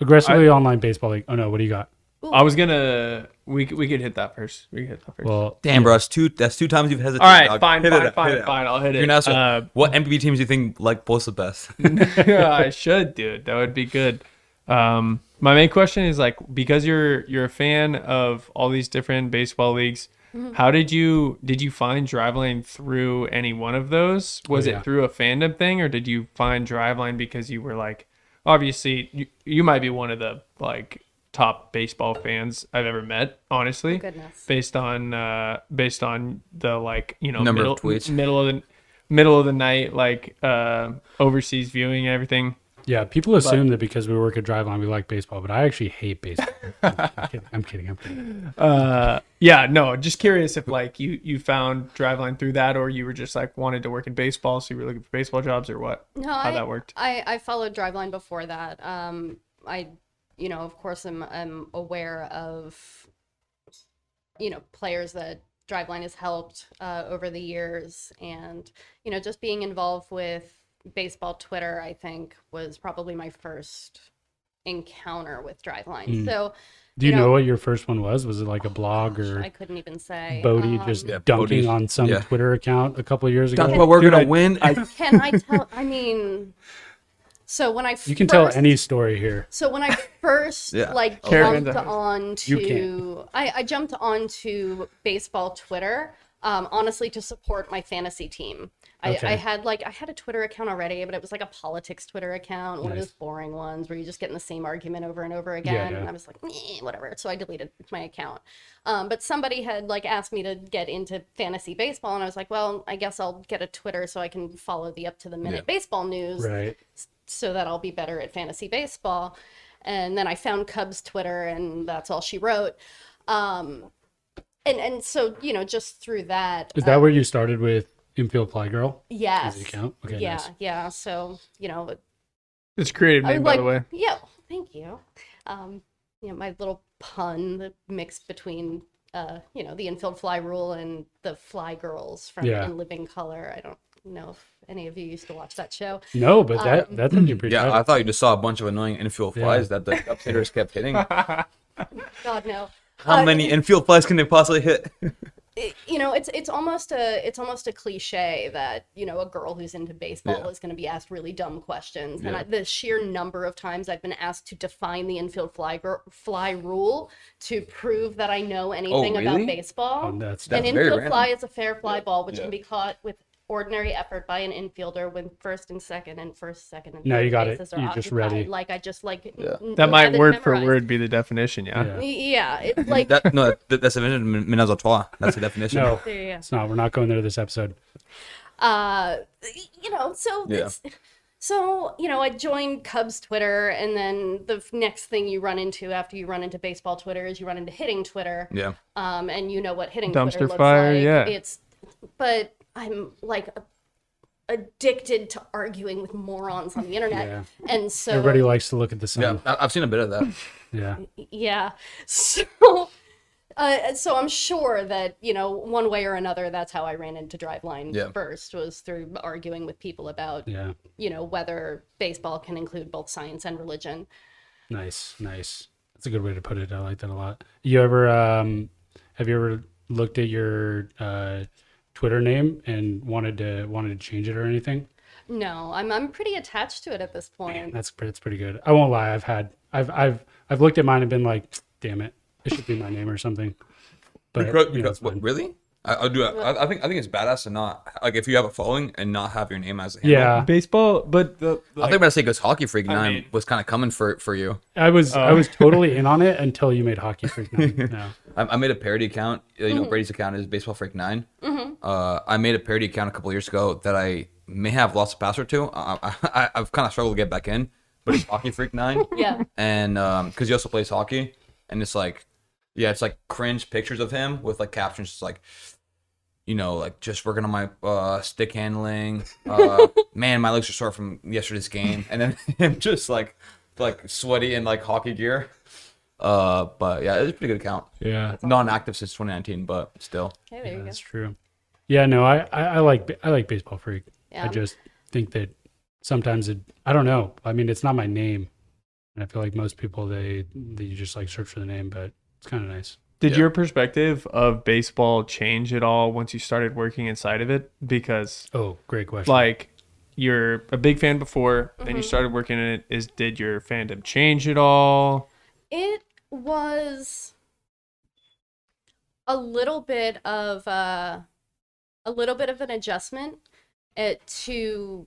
aggressively online baseball league. Oh no, what do you got? I was gonna. We could- we could hit that first. We could hit that first. Well, Damn, bro, that's two. That's two times you've hesitated. All right, dog. fine, Hit it fine, out, fine, it fine. I'll hit You're it. not so, Uh, what NPB teams do you think like both the best? I should, dude. That would be good. Um, my main question is like because you're you're a fan of all these different baseball leagues. Mm-hmm. How did you did you find Driveline through any one of those? Was Oh, yeah. it through a fandom thing, or did you find Driveline because you were like, obviously you, you might be one of the like top baseball fans I've ever met, honestly, goodness based on uh based on the like you know Number middle, of tweets. middle of the middle of the night like uh overseas viewing and everything. yeah, people assume that because we work at Driveline, we like baseball, but I actually hate baseball. I'm kidding. I'm kidding. I'm kidding. Uh, yeah, no, just curious if like you you found Driveline through that, or you were just like wanted to work in baseball, so you were looking for baseball jobs, or what? No, How I, that worked? I, I followed Driveline before that. Um, I, you know, of course, I'm, I'm aware of, you know, players that Driveline has helped uh, over the years. And, you know, just being involved with baseball Twitter, I think, was probably my first encounter with Driveline. So, Do you You know, know- what your first one was? Was it like a blog or I couldn't even say. Boddy Um, just Yeah, dunking Boddy's- on some yeah. Twitter account a couple of years ago? That's why we're Dude, gonna I- win. Can I tell? I mean, so when I You can tell any story here. So when I first Yeah. like Karen jumped does. on to I, I jumped onto baseball Twitter, um, honestly to support my fantasy team. I, Okay. I had like I had a Twitter account already, but it was like a politics Twitter account, one Nice. of those boring ones where you just get in the same argument over and over again. yeah. And I was like, whatever. So I deleted my account. Um, but somebody had like asked me to get into fantasy baseball, and I was like, well, I guess I'll get a Twitter so I can follow the up to the minute Yeah. baseball news Right. So that I'll be better at fantasy baseball. And then I found Cubs Twitter, and that's all she wrote. Um, and and so you know, just through that, Is that uh, where you started with Infield Fly Girl? yes, Is the account? Okay, yeah, nice. yeah. So you know, It's creative name, was by the way. yeah, thank you. Um, you know, my little pun, the mix between uh, you know, the infield fly rule and the Fly Girls from Yeah. In Living Color. I don't know if any of you used to watch that show. No, but that Um, that's actually pretty. yeah, tough. I thought you just saw a bunch of annoying infield Yeah. flies that the uphitters kept hitting. God no. How Uh, many infield flies can they possibly hit? it- you know it's it's almost a it's almost a cliche that you know a girl who's into baseball Yeah. is going to be asked really dumb questions and I, the sheer number of times i've been asked to define the infield fly fly rule to prove that i know anything really? about baseball Oh, that's an That's very infield random. fly is a fair fly ball which Yeah. can be caught with ordinary effort by an infielder when first and second and first second and Now third you got it. bases are You're just occupied. ready. like i just like Yeah. n- That n- might have it word for memorized. word be the definition, yeah. Yeah. yeah it's like that no, that, that's a menage a trois. That's the definition. No, there you it's not. We're not going there this episode. uh you know so Yeah. it's so you know i joined cubs twitter and then the f- next thing you run into after you run into baseball twitter is you run into hitting twitter Yeah. um and you know what hitting Dumpster twitter looks fire, like yeah. it's but i'm like a- addicted to arguing with morons on the internet Yeah. and so Everybody likes to look at the sun. Yeah, I- I've seen a bit of that. Yeah. yeah so uh, so i'm sure that you know one way or another that's how i ran into driveline Yeah. first was through arguing with people about Yeah. you know whether baseball can include both science and religion Nice. Nice. That's a good way to put it. I like that a lot. You ever um have you ever looked at your uh Twitter name and wanted to wanted to change it or anything? no i'm i'm pretty attached to it at this point That's that's pretty good. I won't lie. I've had I've I've I've looked at mine and been like, damn it, it should be my name or something. But Because- you know, because- what, really? I, I do. I, I think I think it's badass to not like if you have a following and not have your name as a handle. Yeah, Baseball, but the I like, think I'm gonna say because Hockey Freak I Nine mean- was kind of coming for for you. I was I Oh. was totally in on it until you made Hockey Freak. Nine. No. I, I made a parody account. You know, Brady's account is Baseball Freak 9 Uh, I made a parody account a couple years ago that I may have lost the password to. I, I, I've kind of struggled to get back in, but it's Hockey Freak Nine. Yeah. and um, because he also plays hockey, and it's like, yeah, it's like cringe pictures of him with like captions just like, you know, like just working on my uh, stick handling. Uh, man, my legs are sore from yesterday's game, and then him just like, like sweaty in like hockey gear. Uh, but yeah, it's a pretty good account. Yeah, Non-active since 2019, but still. Okay, there you go. that's true. Yeah, no, I, I, I like I like Baseball Freak. Yeah. I just think that sometimes it I don't know. I mean, it's not my name, and I feel like most people they they just like search for the name, but it's kind of nice. Did Yeah. your perspective of baseball change at all once you started working inside of it? Because Oh, great question. like you're a big fan before, then you started working in it. Is did your fandom change at all? It was a little bit of uh, a little bit of an adjustment it, to,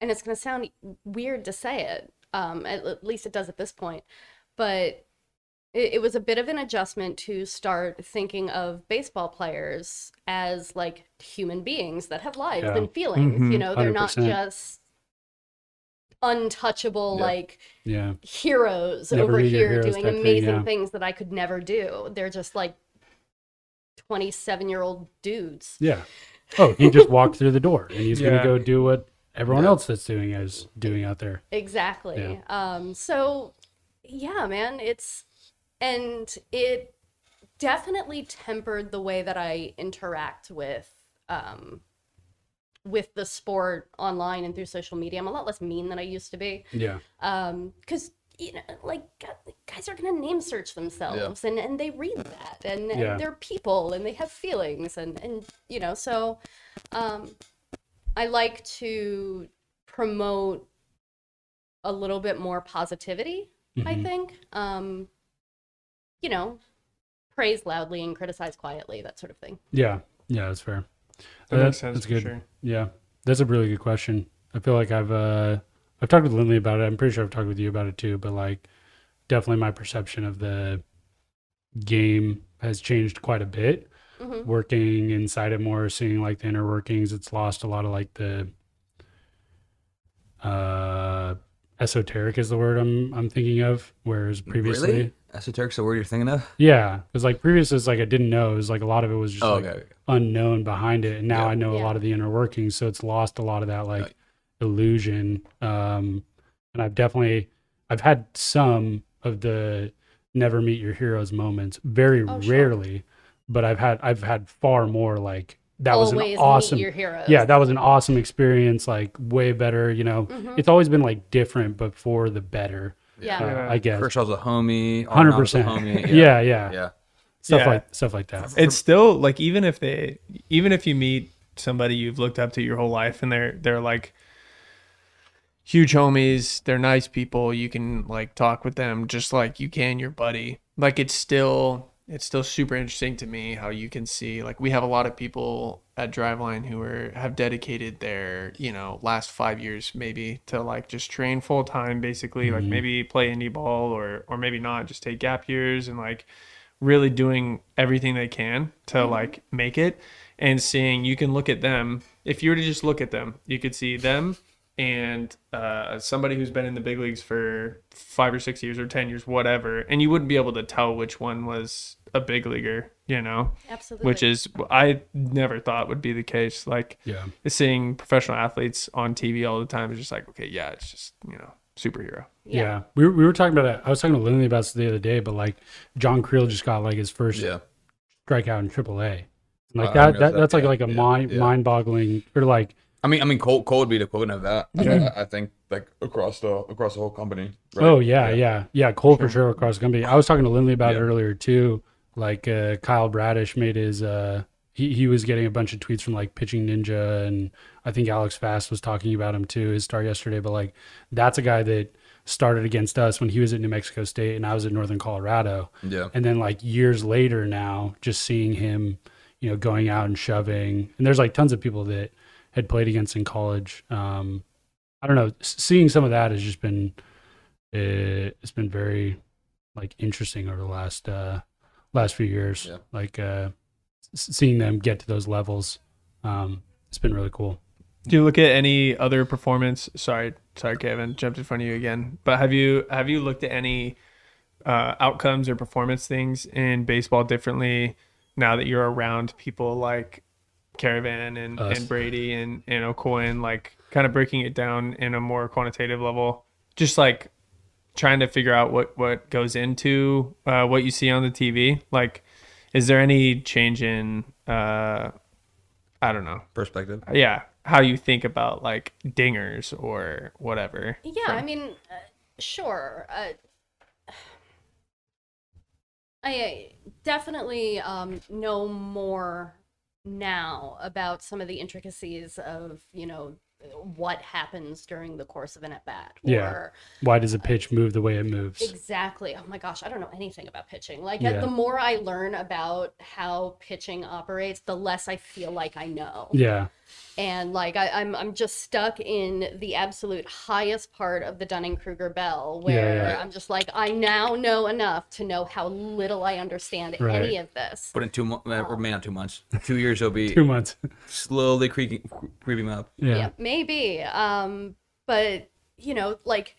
and it's going to sound weird to say it. Um, at, at least it does at this point, but it, it was a bit of an adjustment to start thinking of baseball players as like human beings that have lives Yeah. and feelings. You Mhm. know, they're not 100%. just untouchable Yeah. like yeah, heroes Never over here heroes doing type thing, amazing yeah. things that I could never do. They're just like 27 year old dudes. yeah. Oh, he just walked through the door, and he's Yeah. gonna go do what everyone Yeah. else that's doing is doing out there. Exactly. Um, so, yeah, man, it's, and it definitely tempered the way that I interact with, um, with the sport online and through social media. I'm a lot less mean than I used to be. Yeah, um because you know like guys are gonna name search themselves and and they read that and, and they're people and they have feelings and and you know so um i like to promote a little bit more positivity i Mhm. think um you know praise loudly and criticize quietly that sort of thing yeah, yeah. That's fair. That Uh, makes sense That's for good. sure. Yeah, that's a really good question. I feel like I've uh I've talked with Lindley about it. I'm pretty sure I've talked with you about it too. But like, definitely my perception of the game has changed quite a bit. hmm Working inside it more, seeing like the inner workings, it's lost a lot of like the uh esoteric is the word I'm I'm thinking of. Whereas previously, Really? Esoteric's the word you're thinking of? yeah, because like previously, it's like I didn't know. It was like a lot of it was just Oh, like okay. okay. unknown behind it and now Yeah. i know a lot of the inner workings so it's lost a lot of that like Right. illusion um and i've definitely i've had some of the never meet your heroes moments very Oh, sure. rarely but i've had i've had far more like that was an awesome meet your heroes yeah that was an awesome experience like way better you know Mhm. it's always been like different but for the better yeah uh, Yeah. i guess Kershaw's a homie. Hundred Arenado's a percent. homie. Yeah, yeah, Yeah. Stuff Yeah. like stuff like that. It's still like even if they even if you meet somebody you've looked up to your whole life and they're they're like huge homies, they're nice people, you can like talk with them just like you can your buddy. Like it's still it's still super interesting to me how you can see like we have a lot of people at Driveline who are have dedicated their, you know, last 5 years maybe to like just train full time basically, like Mhm. maybe play indie ball or or maybe not, just take gap years and like really doing everything they can to like make it and seeing you can look at them if you were to just look at them you could see them and uh, somebody who's been in the big leagues for five or six years or ten years whatever and you wouldn't be able to tell which one was a big leaguer you know absolutely which is i never thought would be the case like Yeah. seeing professional athletes on tv all the time is just like okay yeah it's just you know superhero Yeah. We, were, we were talking about it. I was talking to Lindley about this the other day, but like John Creel just got like his first Yeah. strikeout in AAA. Like Uh, I that, noticed that, that, that's like yeah, like a yeah, mind yeah. mind boggling or like I mean, I mean, Cole, Cole would be the equivalent of that. I- Yeah. I, I think, like across the across the whole company. right? oh yeah, yeah yeah Cole for sure across the company. I was talking to Lindley about it earlier too. Like uh, Kyle Bradish made his uh he, he was getting a bunch of tweets from like pitching ninja and I think Alex Fast was talking about him too his start yesterday. But like that's a guy that started against us when he was at New Mexico State and I was at Northern Colorado. Yeah. and then like years later now just seeing him you know, going out and shoving. And there's like tons of people that had played against in college. Um, I don't know, seeing some of that has just been, uh, it's been very like interesting over the last, uh, last few years. Yeah. Like, uh, seeing them get to those levels. Um, it's been really cool. Do you look at any other performance? Sorry, sorry, Kevin, jumped in front of you again. But have you have you looked at any uh, outcomes or performance things in baseball differently now that you're around people like Caravan and, Us. and Brady and and O'Coin, like kind of breaking it down in a more quantitative level, just like trying to figure out what what goes into uh, what you see on the TV. Like, is there any change in uh, I don't know Perspective. yeah how you think about like dingers or whatever Yeah, I mean, uh, sure. Uh, I uh, definitely um, know more now about some of the intricacies of, you know, what happens during the course of an at bat. Yeah. Why does a pitch move the way it moves? exactly. Oh my gosh, I don't know anything about pitching. Like, Yeah. the more I learn about how pitching operates, the less I feel like I know Yeah. and like I, I'm I'm just stuck in the absolute highest part of the Dunning Kruger bell where Yeah, yeah. I'm just like I now know enough to know how little I understand Right. any of this. But in two months, uh, or um, maybe not two months, two years, you'll be Two months. slowly creeping, creeping up. Yeah. Yeah, maybe. Um, but you know, like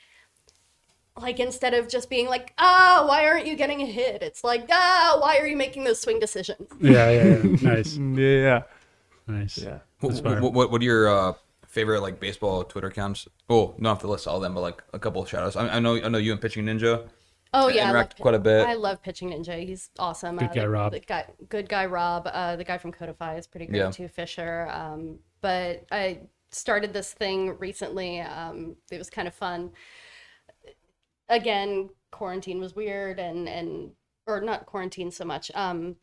like instead of just being like, ah, why aren't you getting a hit? It's like, ah, why are you making those swing decisions? Yeah. Yeah. yeah. nice. yeah yeah. Nice. yeah What, That's fair. what, what, what are your uh, favorite like baseball Twitter accounts? Oh, don't have to list all of them, but like a couple of shout outs. I, I know I know you and Pitching Ninja. Oh yeah, interact love, quite a bit. I love pitching ninja. He's awesome. Good uh, guy, the, Rob. The guy, good guy, Rob. Uh, the guy from Codify is pretty great Yeah. too. Fisher. Um, but I started this thing recently. Um, it was kind of fun. Again, quarantine was weird, and and or not quarantine so much. Um,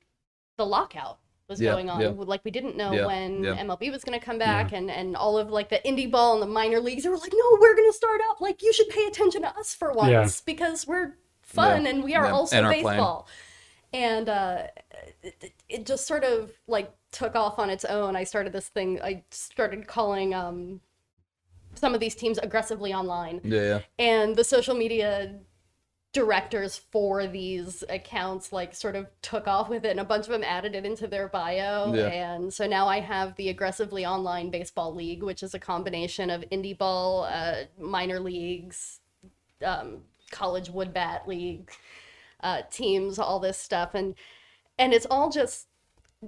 the lockout was Yeah, going on. yeah. Like we didn't know Yeah, when yeah. MLB was going to come back, and and all of like the indie ball and the minor leagues. They were like, no, we're going to start up. Like you should pay attention to us for once Yeah. because we're fun Yeah, and we are yeah, also and are playing. baseball. And uh, it, it just sort of like took off on its own. I started this thing. I started calling um, some of these teams aggressively online Yeah, yeah. and the social media directors for these accounts like sort of took off with it and a bunch of them added it into their bio Yeah. and so now i have the aggressively online baseball league which is a combination of indie ball uh, minor leagues um, college wood bat league uh, teams all this stuff and and it's all just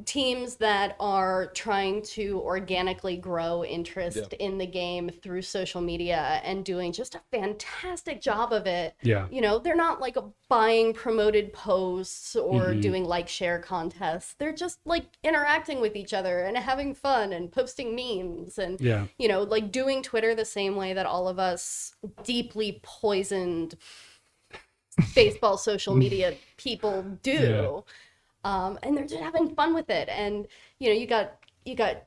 teams that are trying to organically grow interest in the game through social media and doing just a fantastic job of it. Yeah. You know, they're not like buying promoted posts or mm-hmm. doing like share contests. They're just like interacting with each other and having fun and posting memes and Yeah. you know, like doing Twitter the same way that all of us deeply poisoned baseball social media people do. Um, and they're just having fun with it. And you know, you got you got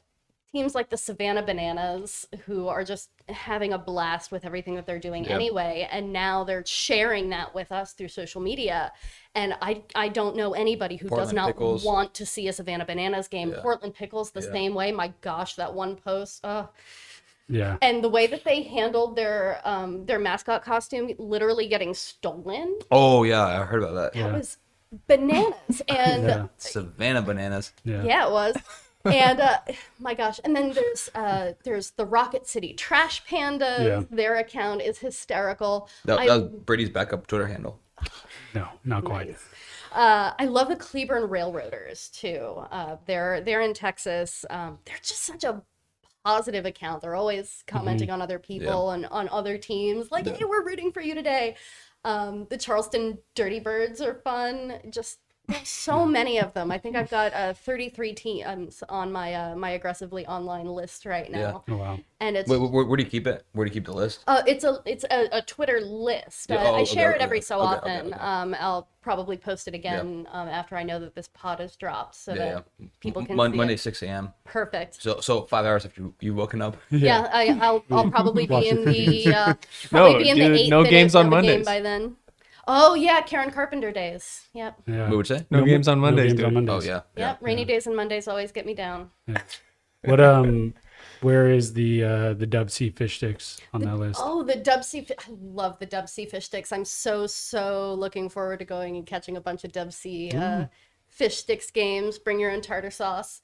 teams like the Savannah Bananas who are just having a blast with everything that they're doing Yeah. anyway. And now they're sharing that with us through social media. And I I don't know anybody who does not Pickles. want to see a Savannah Bananas game. Yeah. Portland Pickles the Yeah. same way. My gosh, that one post. Uh, Yeah. and the way that they handled their um their mascot costume literally getting stolen Oh yeah, I heard about that. that Yeah. was bananas and Yeah. Savannah bananas. Yeah. yeah it was and uh my gosh and then there's uh there's the rocket city trash pandas Yeah. their account is hysterical That, I, that was Brady's backup Twitter handle. No, not quite. Nice. Uh, I love the Cleburne Railroaders too. Uh, they're they're in Texas. Um, they're just such a positive account. They're always commenting on other people and on other teams. Like, Yeah. hey, we're rooting for you today. Um, the Charleston Dirty Birds are fun. Just there's so many of them. I think I've got uh, 33 teams on my uh, my aggressively online list right now, Oh wow. and it's Wait, where, where do you keep it? Where do you keep the list? uh, it's a it's a, a Twitter list. Yeah, Uh, oh, I okay, share okay, it every so okay, okay, often. okay. Um, I'll probably post it again um, after I know that this pod is dropped, so yeah, that yeah. people can Mon- see Monday it. six a.m. Perfect. So so five hours after you you woken up. Yeah, I, I'll I'll probably be in the uh, probably No, be in the dude, eighth no games on of the game Mondays. by then. Oh yeah, Karen Carpenter days. Yep. Yeah. What would you say? No, mo- games on Mondays, games on. Mondays. Oh yeah. Yep. Rainy days and Mondays always get me down. What um, where is the uh the Dub Sea fish sticks on that list? Oh, the Dub Sea. I love the Dub Sea fish sticks. I'm so so looking forward to going and catching a bunch of Dub Sea uh, fish sticks games. Bring your own tartar sauce.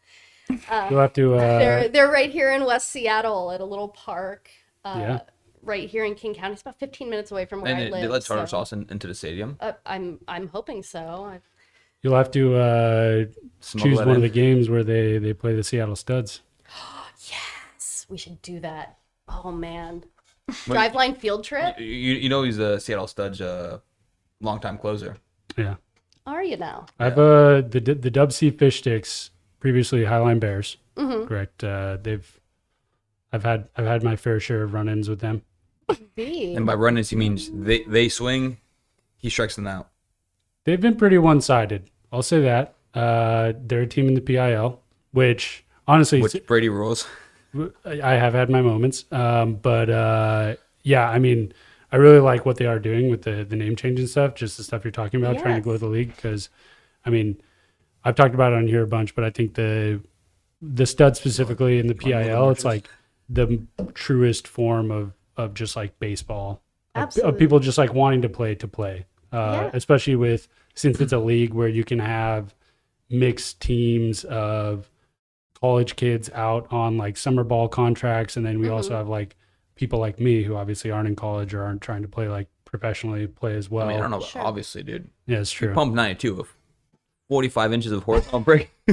You'll have to. Uh, They're they're right here in West Seattle at a little park. Uh, Yeah. Right here in King County. It's about 15 minutes away from where And I they, live. they let tartar so- sauce in, into the stadium. Uh, I'm I'm hoping so. I- you'll have to uh choose that one of the games where they they play the Seattle Studs. yes, we should do that. Oh man, Wait. driveline field trip. You, you know he's a Seattle Studs uh, longtime closer. Yeah. Are you now? I've uh the the Dub Sea fish sticks previously Highline Bears. Mm-hmm. Correct. Uh, they've I've had I've had my fair share of run-ins with them. Be. And by runners he means they they swing, he strikes them out. They've been pretty one-sided. I'll say that. Uh, they're a team in the PIL, which honestly, Which Brady rules. I have had my moments. Um, but uh, yeah, I mean, I really like what they are doing with the the name change and stuff. Just the stuff you're talking about, trying to Yes. grow the league. Because, I mean, I've talked about it on here a bunch, but I think the the stud specifically in the PIL, it's like the truest form of of just like baseball. Of, of people just like wanting to play to play, uh, Yeah. especially with since it's a league where you can have mixed teams of college kids out on like summer ball contracts and then we also Mhm. have like people like me who obviously aren't in college or aren't trying to play like professionally play as well I mean, I don't know, Sure. obviously, dude. yeah it's true Pump 92 with 45 inches of horizontal break.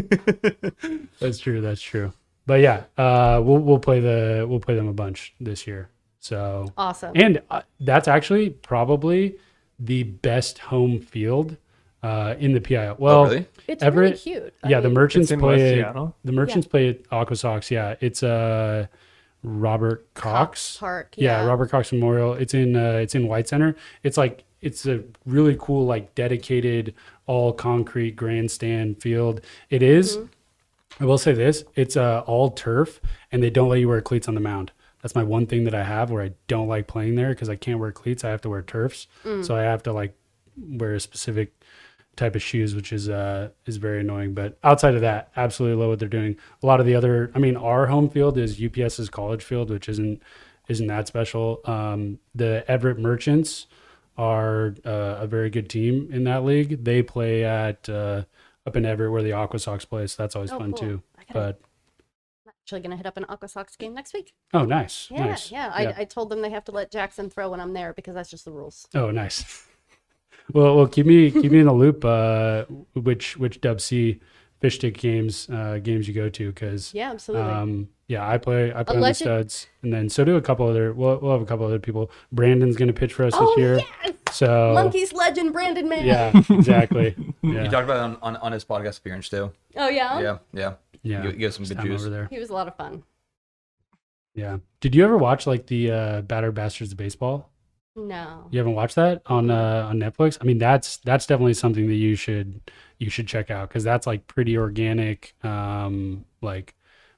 that's true that's true but yeah uh we'll we'll play the we'll play them a bunch this year so awesome. and uh, that's actually probably the best home field uh in the PIL well oh, really? it's Everett- really cute. I yeah the merchants It's in West play Seattle. the merchants play at Aqua Sox yeah it's uh Robert Cox Park. yeah, Yeah, Robert Cox Memorial. It's in uh, it's in White Center. It's like it's a really cool like dedicated all concrete grandstand field. It is- I will say this: it's uh, all turf, and they don't let you wear cleats on the mound. That's my one thing that I have where I don't like playing there because I can't wear cleats. I have to wear turfs, so I have to like wear a specific type of shoes, which is uh is very annoying. But outside of that, absolutely love what they're doing. A lot of the other, I mean, our home field is UPS's college field, which isn't isn't that special. Um, the Everett Merchants are uh, a very good team in that league. They play at uh, up in Everett where the Aqua Sox play, so that's always Oh, fun cool. too. Gotta- But I'm actually gonna hit up an Aqua Sox game next week. oh, nice, Yeah, nice. yeah. I, I told them they have to let Jackson throw when I'm there because that's just the rules. Oh, nice. well, well, keep me keep me in the loop. Uh, which which Dub Sea fish stick games uh, games you go to because Yeah, absolutely. um, yeah, I play I play on the studs, and then so do a couple other. We'll we'll have a couple other people. Brandon's gonna pitch for us oh this year, yes, so Monkeys legend Brandon Mann. yeah, exactly. yeah. You talked about it on, on, on his podcast appearance, too. Oh yeah. Yeah, yeah. Yeah. You, you have some good juice. over there. He was a lot of fun. Yeah. Did you ever watch like the uh, Battered Bastards of Baseball? No. You haven't watched that on uh, on Netflix? I mean, that's that's definitely something that you should you should check out because that's like pretty organic, um, like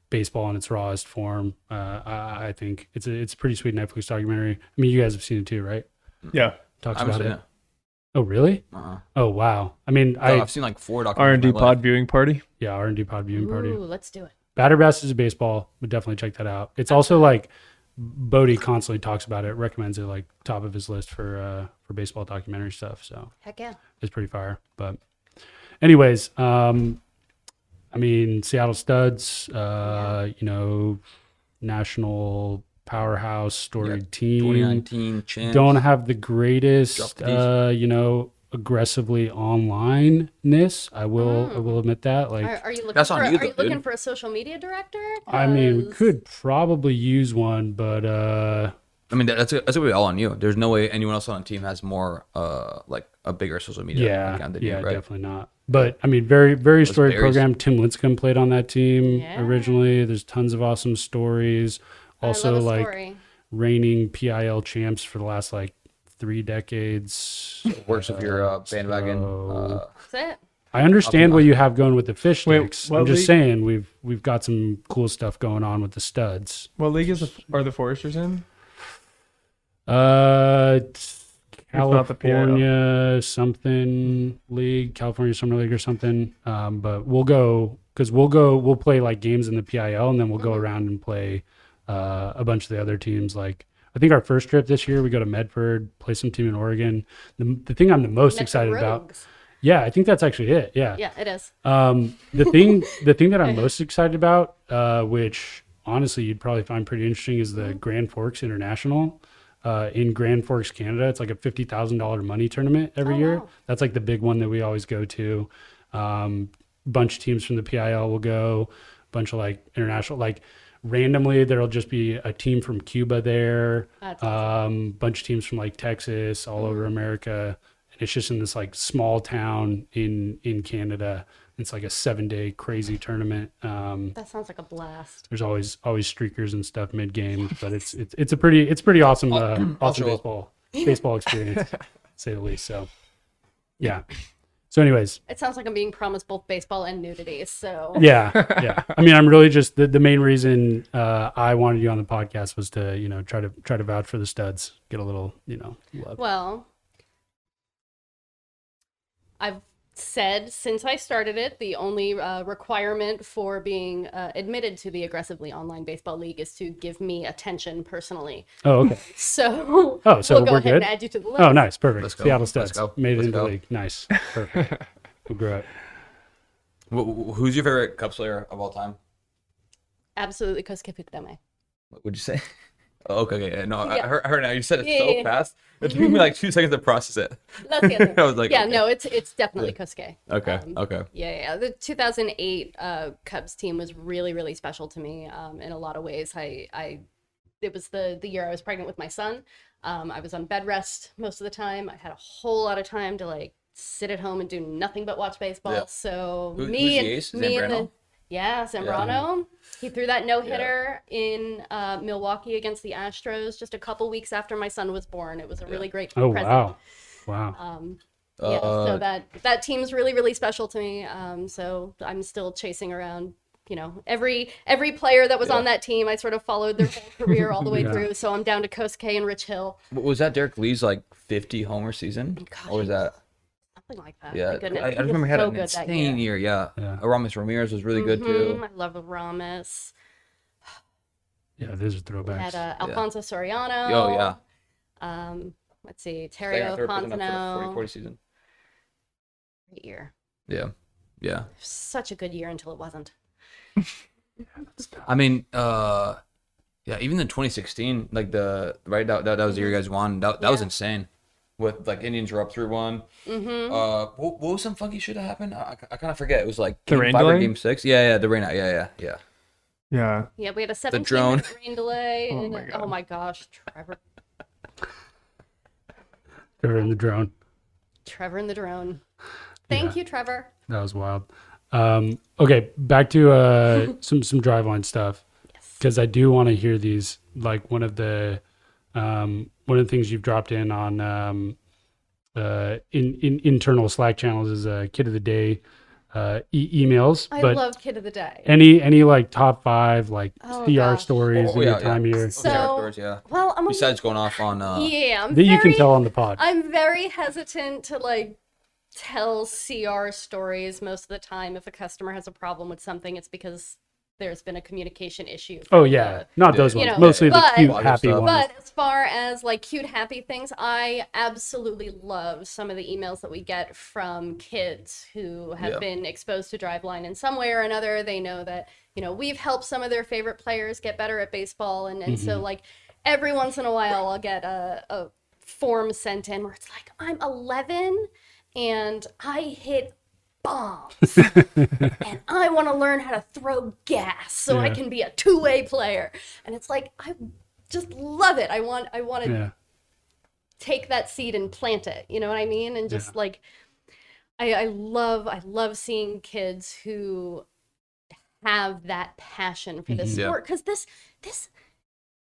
baseball in its rawest form. Uh, I, I think it's a it's a pretty sweet Netflix documentary. I mean, you guys have seen it too, right? Yeah. Talks I haven't about seen it. it. Oh, really? Uh-uh. Oh, wow. I mean, I, I have seen like four. R and D in life. pod viewing party. yeah, R and D Pod viewing party. Ooh, let's do it. Battered Bastards of Baseball would definitely check that out. It's also like Boddy constantly talks about it, recommends it like top of his list for uh for baseball documentary stuff. So Heck yeah. it's pretty fire. But anyways, um I mean Seattle Studs, uh, you know, national powerhouse storied team. 2019 champs. Don't have the greatest the uh, you know, aggressively online ness. I will I will admit that. Like Are, are you looking That's for on you, are you looking for a social media director? I mean, we 'Cause- could probably use one, but uh, I mean, that- that's that's gonna be all on you. There's no way anyone else on the team has more, uh, like a bigger social media yeah, account than yeah, you, right? definitely not. But I mean, very, very storied berries. program. Tim Lincecum played on that team Yeah. originally. There's tons of awesome stories. I Also, like story. reigning PIL champs for the last like three decades. Works of your uh, bandwagon. So- Uh, That's it. I understand what you have going with the fish Wait, sticks. what I'm just league- saying we've we've got some cool stuff going on with the studs. What league is the are the Foresters in? Uh, not the PIL. California something league, California Summer League or something. Um, but we'll go because we'll go we'll play like games in the PIL and then we'll go around and play uh, a bunch of the other teams. Like I think our first trip this year we go to Medford, play some team in Oregon. The, the thing I'm the most Metro excited about, yeah, I think that's actually it. Yeah, Yeah, it is. um, the thing, the thing that I'm most excited about, uh, which honestly you'd probably find pretty interesting, is Mm-hmm. the Grand Forks International uh, in Grand Forks, Canada. It's like a fifty thousand dollar money tournament every Oh, year. wow. That's like the big one that we always go to. Um, bunch of teams from the PIL will go. A bunch of like international, like randomly there'll just be a team from Cuba there. That's awesome. Um, bunch of teams from like Texas, all over Mm-hmm. America, and it's just in this like small town in in Canada. It's like a seven day crazy tournament. Um, That sounds like a blast. there's always always streakers and stuff mid game, but it's it's it's a pretty it's pretty awesome uh, awesome baseball baseball experience, say the least. So, yeah. So, anyways, It sounds like I'm being promised both baseball and nudity. So yeah, yeah. I mean, I'm really just the, the main reason uh, I wanted you on the podcast was to you know try to try to vouch for the studs, get a little you know love. Well, I've said since I started it, the only uh, requirement for being uh, admitted to the aggressively online baseball league is to give me attention personally. Oh, okay. So, Oh, so we'll go we're ahead good? and add you to the list. Oh, nice, perfect. Let's go. Seattle Let's Studs go. made it Let's into the league. Nice, perfect. we'll grow it. Wh- wh- Who's your favorite Cubs player of all time? Absolutely, Kosuke Fukudome. What would you say? Okay, okay. yeah, No, I- Yeah. I, heard, I heard now. You said it Yeah, so yeah, fast. It took me like two seconds to process it. Let's get there. I was like, yeah, okay. no, it's it's definitely Kosuke. Okay, Um, okay. Yeah, yeah. The 2008 uh, Cubs team was really, really special to me um, in a lot of ways. I, I, it was the the year I was pregnant with my son. Um, I was on bed rest most of the time. I had a whole lot of time to like sit at home and do nothing but watch baseball. So Who- me and me and the Zambrano? yeah Zambrano. He threw that no hitter in uh, Milwaukee against the Astros just a couple weeks after my son was born. It was a really great Oh present. wow, wow. Um, yeah, Uh, so that that team's really really special to me. Um, so I'm still chasing around. You know, every every player that was on that team, I sort of followed their whole career all the way Yeah. through. So I'm down to Kosuke and Rich Hill, was that Derrek Lee's like 50 homer season? Gosh, or was that? Something like that. Yeah, My I, goodness, I he remember he had so an good that insane year. year. Yeah. Yeah. Aramis Ramirez was really good Mhm, too. I love Ramos. Yeah, those are We throwbacks. had uh, Alfonso Soriano. Oh yeah. Um, let's see, Terry Theriot or third person up for the 40, Fontenot. 40 season. Great year. Yeah. Yeah. Such a good year until it wasn't. I mean, uh, yeah, even in 2016, like the right that, that, that was the year you guys won. That, that was insane. With like Indians were up three one. Mm-hmm. Uh, what, what was some funky shit that happened? I, I kind of forget. It was like The game rain five or delay? game six. Yeah, yeah, the rain. out. Yeah, yeah, yeah. Yeah. Yeah, we had a 17 drone. rain delay. Oh and, my oh my gosh, Trevor. They're in the drone. Trevor and the drone. Thank you, Trevor. That was wild. Um, okay, back to uh, some some driveline stuff Yes. because I do want to hear these. Like one of the um, one of the things you've dropped in on um, uh, in, in internal Slack channels is a kid of the day uh, e- emails. I but love Kid of the Day. any any like top five like Oh, CR gosh. stories Oh, in yeah, your time yeah. here So- Okay, yeah. Well, I'm a Besides going off on uh, yeah, I'm that you can tell on the pod. I'm very hesitant to like tell CR stories most of the time. If a customer has a problem with something, it's because there's been a communication issue. oh yeah, the- not those You ones. know, Mostly the cute, happy stuff. ones. But as far as like cute, happy things, I absolutely love some of the emails that we get from kids who have Yeah. been exposed to Driveline in some way or another. They know that, you know, we've helped some of their favorite players get better at baseball. And, and so, mm-hmm. like, every once in a while, I'll get a, a form sent in where it's like, I'm 11 and I hit bombs and I want to learn how to throw gas so I can be a two-way player. And it's like I just love it. I want I want to yeah, take that seed and plant it. You know what I mean? And just like I I love I love seeing kids who have that passion for this Mhm. Sport cuz this this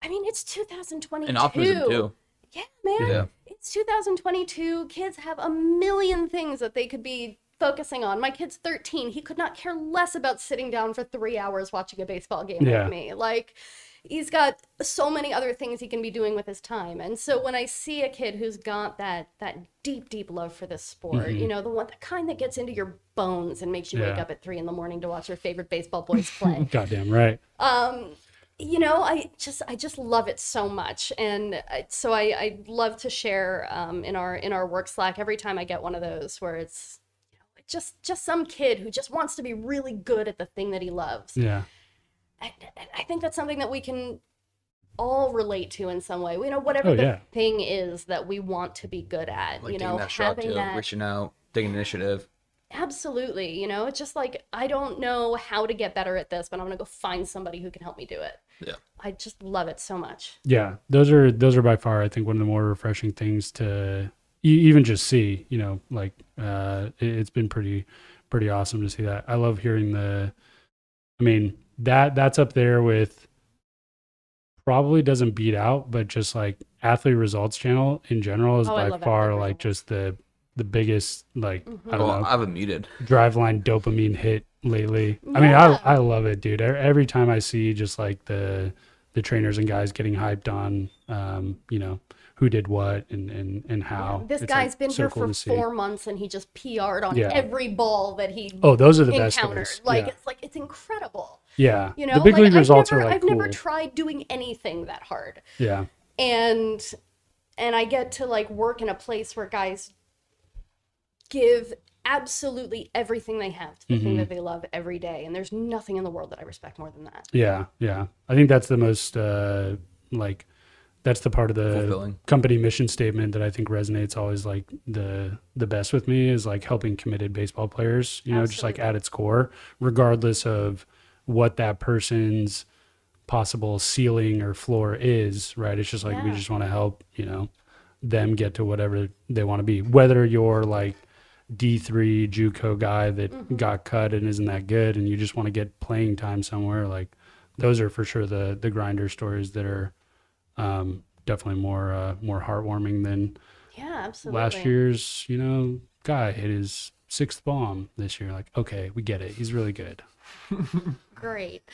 I mean it's 2022. and optimism too. Yeah, man. Yeah. It's 2022. Kids have a million things that they could be focusing on. My kid's 13. He could not care less about sitting down for three hours watching a baseball game Yeah. with me. Like, he's got so many other things he can be doing with his time. And so when I see a kid who's got that that deep, deep love for this sport, you know, the one the kind that gets into your bones and makes you wake up at three in the morning to watch your favorite baseball boys play. Goddamn right. um you know i just i just love it so much and so i i love to share um in our in our work slack every time i get one of those where it's just just some kid who just wants to be really good at the thing that he loves Yeah. I, I think that's something that we can all relate to in some way you know whatever Oh, the yeah. thing is that we want to be good at Like you know that shot having to that reaching out, taking initiative. absolutely you know it's just like i don't know how to get better at this but i'm gonna go find somebody who can help me do it Yeah. i just love it so much Yeah, those are those are by far I think one of the more refreshing things to e- even just see. You know, like uh, it, it's been pretty pretty awesome to see that. I love hearing the. I mean that that's up there with. Probably doesn't beat out, but just like athlete results channel in general is Oh, by far like Results. just the the biggest like I don't Well, know I have it muted. driveline dopamine hit lately. I mean, I I love it, dude. Every time I see just like the the trainers and guys getting hyped on, um, you know, who did what and and and how. This It's, guy's like, been so here cool for four months and he just PR'd on Yeah. every ball that he Oh, those are the best stories. Like yeah. it's like it's incredible. yeah. You know, the big like, league results I've never, are like I've cool. never tried doing anything that hard, yeah. and and I get to like work in a place where guys give absolutely everything they have to the Mm-hmm. thing that they love every day, and there's nothing in the world that I respect more than that. Yeah, yeah. I think that's the most uh like that's the part of the Fulfilling. company mission statement that I think resonates always like the the best with me is like helping committed baseball players, you know, just like at its core, regardless of what that person's possible ceiling or floor is, right? It's just like we just want to help, you know, them get to whatever they want to be. Whether you're like D3 JUCO guy that Mm-hmm. got cut and isn't that good and you just want to get playing time somewhere like those are for sure the the grinder stories that are um definitely more uh more heartwarming than Yeah, absolutely. last year's, you know, guy hit his sixth bomb this year like okay, we get it. He's really good. great.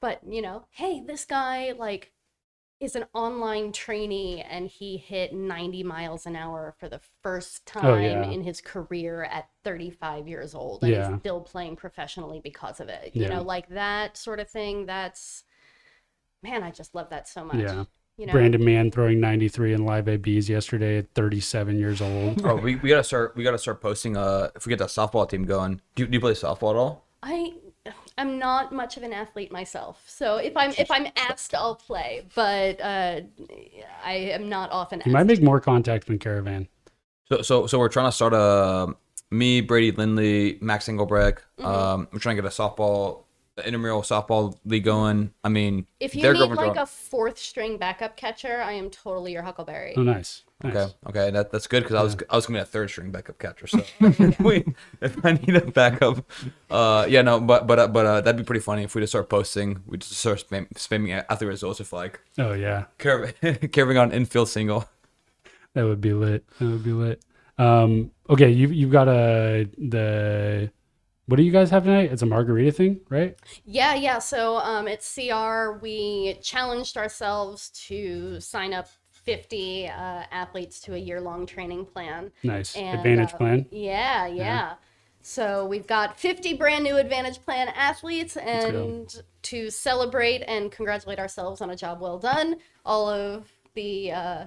But, you know, hey, this guy like is an online trainee and he hit 90 miles an hour for the first time Oh, yeah. in his career at 35 years old and Yeah. he's still playing professionally because of it. You Yeah. know, like that sort of thing, that's man, I just love that so much. Yeah. You know. Brandon Mann throwing 93 in live ABs yesterday at 37 years old. Oh, we, we gotta start. We gotta start posting. Uh, if we get that softball team going, do you, do you play softball at all? I I'm not much of an athlete myself, so if I'm if I'm asked, I'll play. But uh, I am not often. He asked. might make more contact than Caravan. So, so, so we're trying to start a me, Brady Lindley, Max Engelbrecht. Mm-hmm. Um, we're trying to get a softball, the intramural softball league going. I mean, If you need like on- a fourth string backup catcher, I am totally your Huckleberry. Oh, nice. nice. Okay, okay, that, that's good because I was I was gonna be a third string backup catcher. So if, if I need a backup, uh, yeah, no, but but uh, but uh, that'd be pretty funny if we just start posting. We just start spam, spamming athlete results with like Oh, yeah. carrying carrying on infield single. That would be lit. That would be lit. Um, okay, you've you've got a the what do you guys have tonight? It's a margarita thing, right? Yeah, yeah. So um, at CR, we challenged ourselves to sign up 50 uh, athletes to a year long training plan. Nice. And, Advantage uh, plan. Yeah, yeah. So we've got 50 brand new Advantage Plan athletes, and to celebrate and congratulate ourselves on a job well done, all of the uh,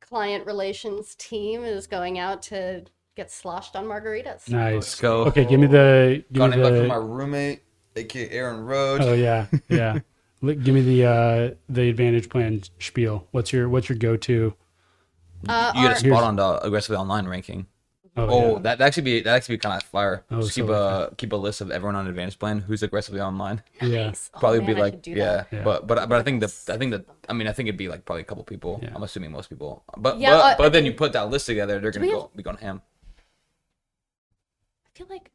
client relations team is going out to get sloshed on margaritas. Nice. Let's go. Okay, give me the give Got me an invite from my roommate, aka Aaron Rhodes. Oh yeah, yeah. Li- give me the uh the advantage plan spiel. What's your what's your go to? Uh, you get our- a spot on the aggressively online ranking. Oh, Oh, yeah. that that actually be that actually be kind of fire. Oh, Just so keep a keep a list of everyone on advantage plan who's aggressively online. yeah. Nice. Oh, Probably man, be like should do yeah. Yeah. but but but I think the I think that I mean I think it'd be like probably a couple people. Yeah. I'm assuming most people. But Yeah, but, uh, but then you put that list together, they're gonna we go have- be going ham. I feel like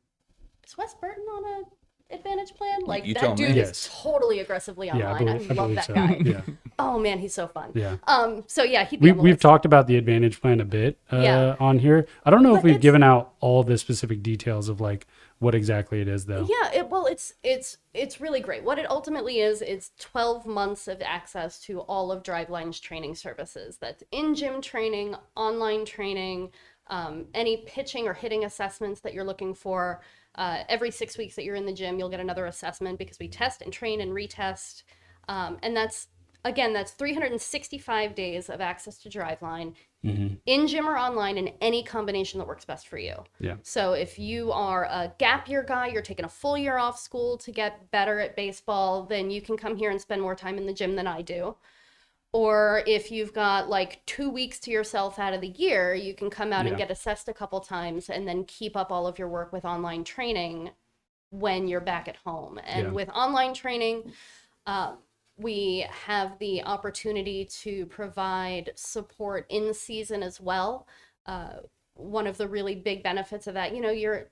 is Wes Burton on a advantage plan? Like you that tell me. dude Yes. is totally aggressively Yeah, I online. I, believe, I love believe that so. guy. Yeah, Oh man, he's so fun. yeah. Um. So yeah, he'd We we've list. talked about the advantage plan a bit uh, Yeah. on here. I don't know if we've given out all the specific details of like what exactly it is, though. Yeah, it, well, it's it's it's really great. What it ultimately is, it's 12 months of access to all of Driveline's training services. That's in gym training, online training, um, any pitching or hitting assessments that you're looking for. Uh, every six weeks that you're in the gym, you'll get another assessment because we test and train and retest. Um, and that's again, that's 365 days of access to Driveline in gym or online in any combination that works best for you. Yeah. So if you are a gap year guy, you're taking a full year off school to get better at baseball, then you can come here and spend more time in the gym than I do. Or if you've got like two weeks to yourself out of the year, you can come out Yeah. and get assessed a couple times and then keep up all of your work with online training when you're back at home. And Yeah. with online training, uh, we have the opportunity to provide support in season as well. Uh, one of the really big benefits of that, you know, you're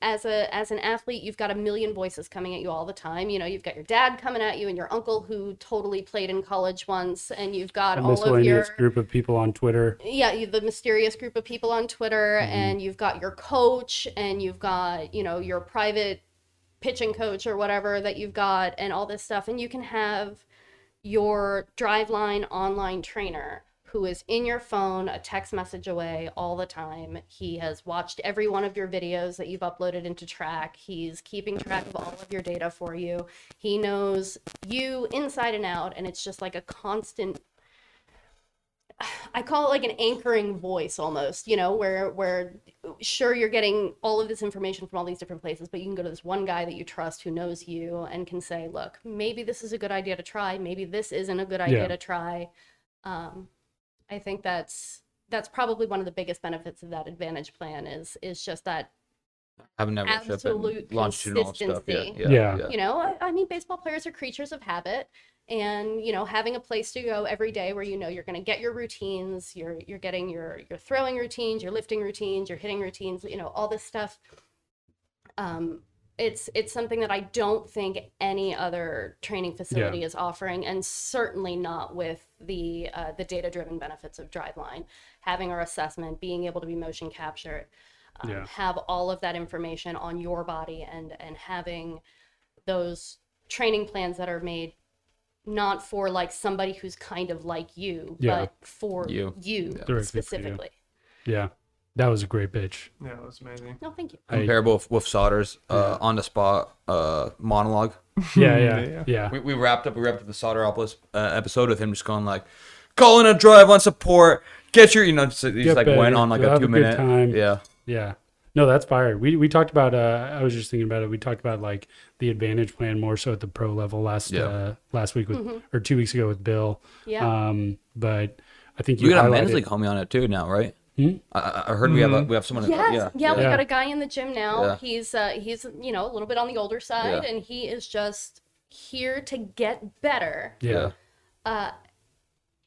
as a as an athlete, you've got a million voices coming at you all the time. You know, you've got your dad coming at you and your uncle who totally played in college once, and you've got A all of your group of people on Twitter. yeah you- the mysterious group of people on twitter Mm-hmm. and you've got your coach and you've got you know your private pitching coach or whatever that you've got and all this stuff and you can have your driveline online trainer who is in your phone a text message away all the time he has watched every one of your videos that you've uploaded into TRAQ he's keeping track of all of your data for you he knows you inside and out and it's just like a constant I call it like an anchoring voice almost, you know, where where sure you're getting all of this information from all these different places, but you can go to this one guy that you trust who knows you and can say, look, maybe this is a good idea to try, maybe this isn't a good idea Yeah. to try. Um, I think that's that's probably one of the biggest benefits of that advantage plan is is just that Having never ship Absolute and longitudinal stuff. Yeah, consistency. yeah, Yeah. yeah. you know I, I mean baseball players are creatures of habit and you know having a place to go every day where you know you're going to get your routines you're you're getting your your throwing routines your lifting routines your hitting routines you know all this stuff um it's it's something that I don't think any other training facility is offering, and certainly not with the uh, the data driven benefits of Driveline. Having our assessment, being able to be motion captured, um, Yeah. have all of that information on your body, and and having those training plans that are made not for like somebody who's kind of like you, Yeah. but for You. you, Directly for you. specifically. Yeah, that was a great pitch. Yeah, it was amazing. No, thank you. I- Comparable with, with Sauter's uh, on the spot uh, monologue. Yeah, yeah, Yeah. yeah. We, we wrapped up. We wrapped up the Sauteropolis uh, episode with him just going like, calling a drive on support. Get your, you know, just, he just like better. went on like You'll a have a two minute. time. Yeah. Yeah. No, that's fire. We we talked about uh I was just thinking about it. We talked about like the advantage plan more so at the pro level last Yeah. uh last week with or two weeks ago with Bill. Yeah. Um but I think you We got a highlighted- men's league homie on it too now, right? Hmm? I- I, I heard we have a, we have someone. Yes. Yeah. Yeah, we Yeah. got a guy in the gym now. Yeah. He's uh he's you know a little bit on the older side Yeah. and he is just here to get better Yeah. uh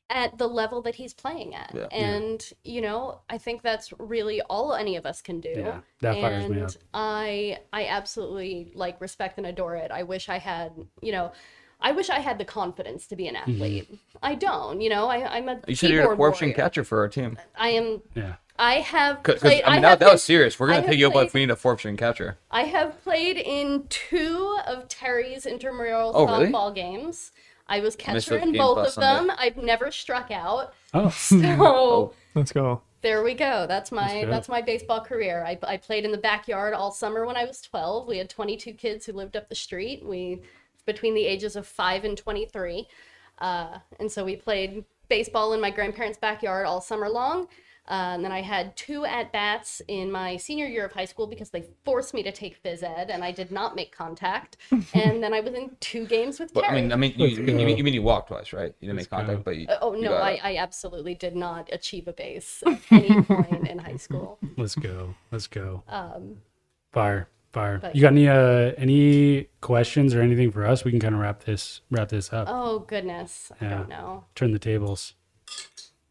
at the level that he's playing at. Yeah. Yeah. And you know, I think that's really all any of us can do. Yeah, that fires and me up. I I absolutely like respect and adore it. I wish I had, you know, I wish I had the confidence to be an Mm-hmm. athlete. I don't, you know. I, I'm a You said you're a keyboard corruption catcher for our team. I am. Yeah. I have Because played. I mean have that, that was serious. We're gonna pick you up if we need a fortune catcher. I have played in two of Terry's intramural Oh, really? softball games. I was catcher those in both of them. Sunday. I've never struck out. Oh. So Let's go. there we go. That's my That's that's, my baseball career. I, I played in the backyard all summer when I was 12. We had 22 kids who lived up the street. We between the ages of 5 and 23. Uh, and so we played baseball in my grandparents' backyard all summer long. Uh, and then I had two at bats in my senior year of high school because they forced me to take phys ed, and I did not make contact. and then I was in two games with But Terry. I mean, I mean, you, you, you, mean- you mean you walked twice, right? You didn't make Let's contact, go. but you, Uh, oh no, got I. I absolutely did not achieve a base at any point in high school. Let's go. Let's go. Um, Fire. Fire. But- You got any uh any questions or anything for us? We can kind of wrap this wrap this up. oh goodness, I Yeah. don't know. Turn the tables.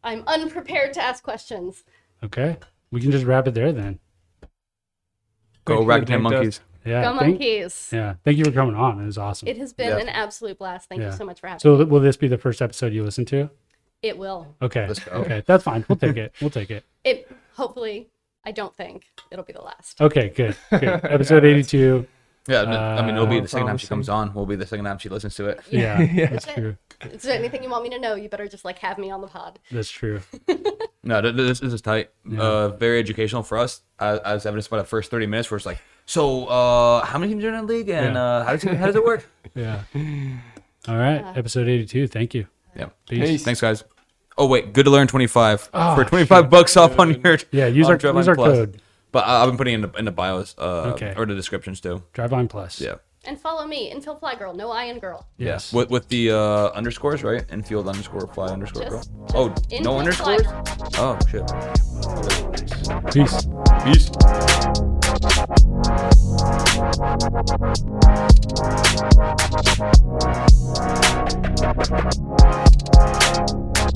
I'm unprepared to ask questions. Okay. We can just wrap it there then. go Thank you, Ragtime thank monkeys. Yeah. Go thank- monkeys! yeah. Thank you for coming on. It was awesome. It has been Yeah. an absolute blast. Thank Yeah. you so much for having so me. th- will this be the first episode you listen to? It will. Okay. Let's go. Okay. That's fine. We'll take it. We'll take it. It hopefully I don't think it'll be the last. Okay, good. good. Episode 82. Yeah, I mean, it'll be Uh, the second time she comes on. Will be the second time she listens to it. Yeah, Yeah. that's true. Is there anything you want me to know? You better just like have me on the pod. That's true. No, th- th- this, this is tight. Uh, very educational for us, as, as evidenced by the first thirty minutes, where it's like, so, uh, how many teams are in the league, and Yeah. uh, how does it, how does it work? Yeah. All right, episode 82. Thank you. Yeah. Peace. Thanks, guys. Oh wait, good to learn twenty five oh, ah, for twenty five bucks off on your yeah. Use our use our Plus. code. But I, have been putting in the in the bios uh, okay. or the descriptions too. Driveline Plus. Yeah. And follow me, Infield Fly Girl. No I in girl. Yes. With with the uh, underscores right? Infield underscore fly underscore just, girl. Just oh, no underscores. Fly. Oh shit. Peace. Peace. Peace.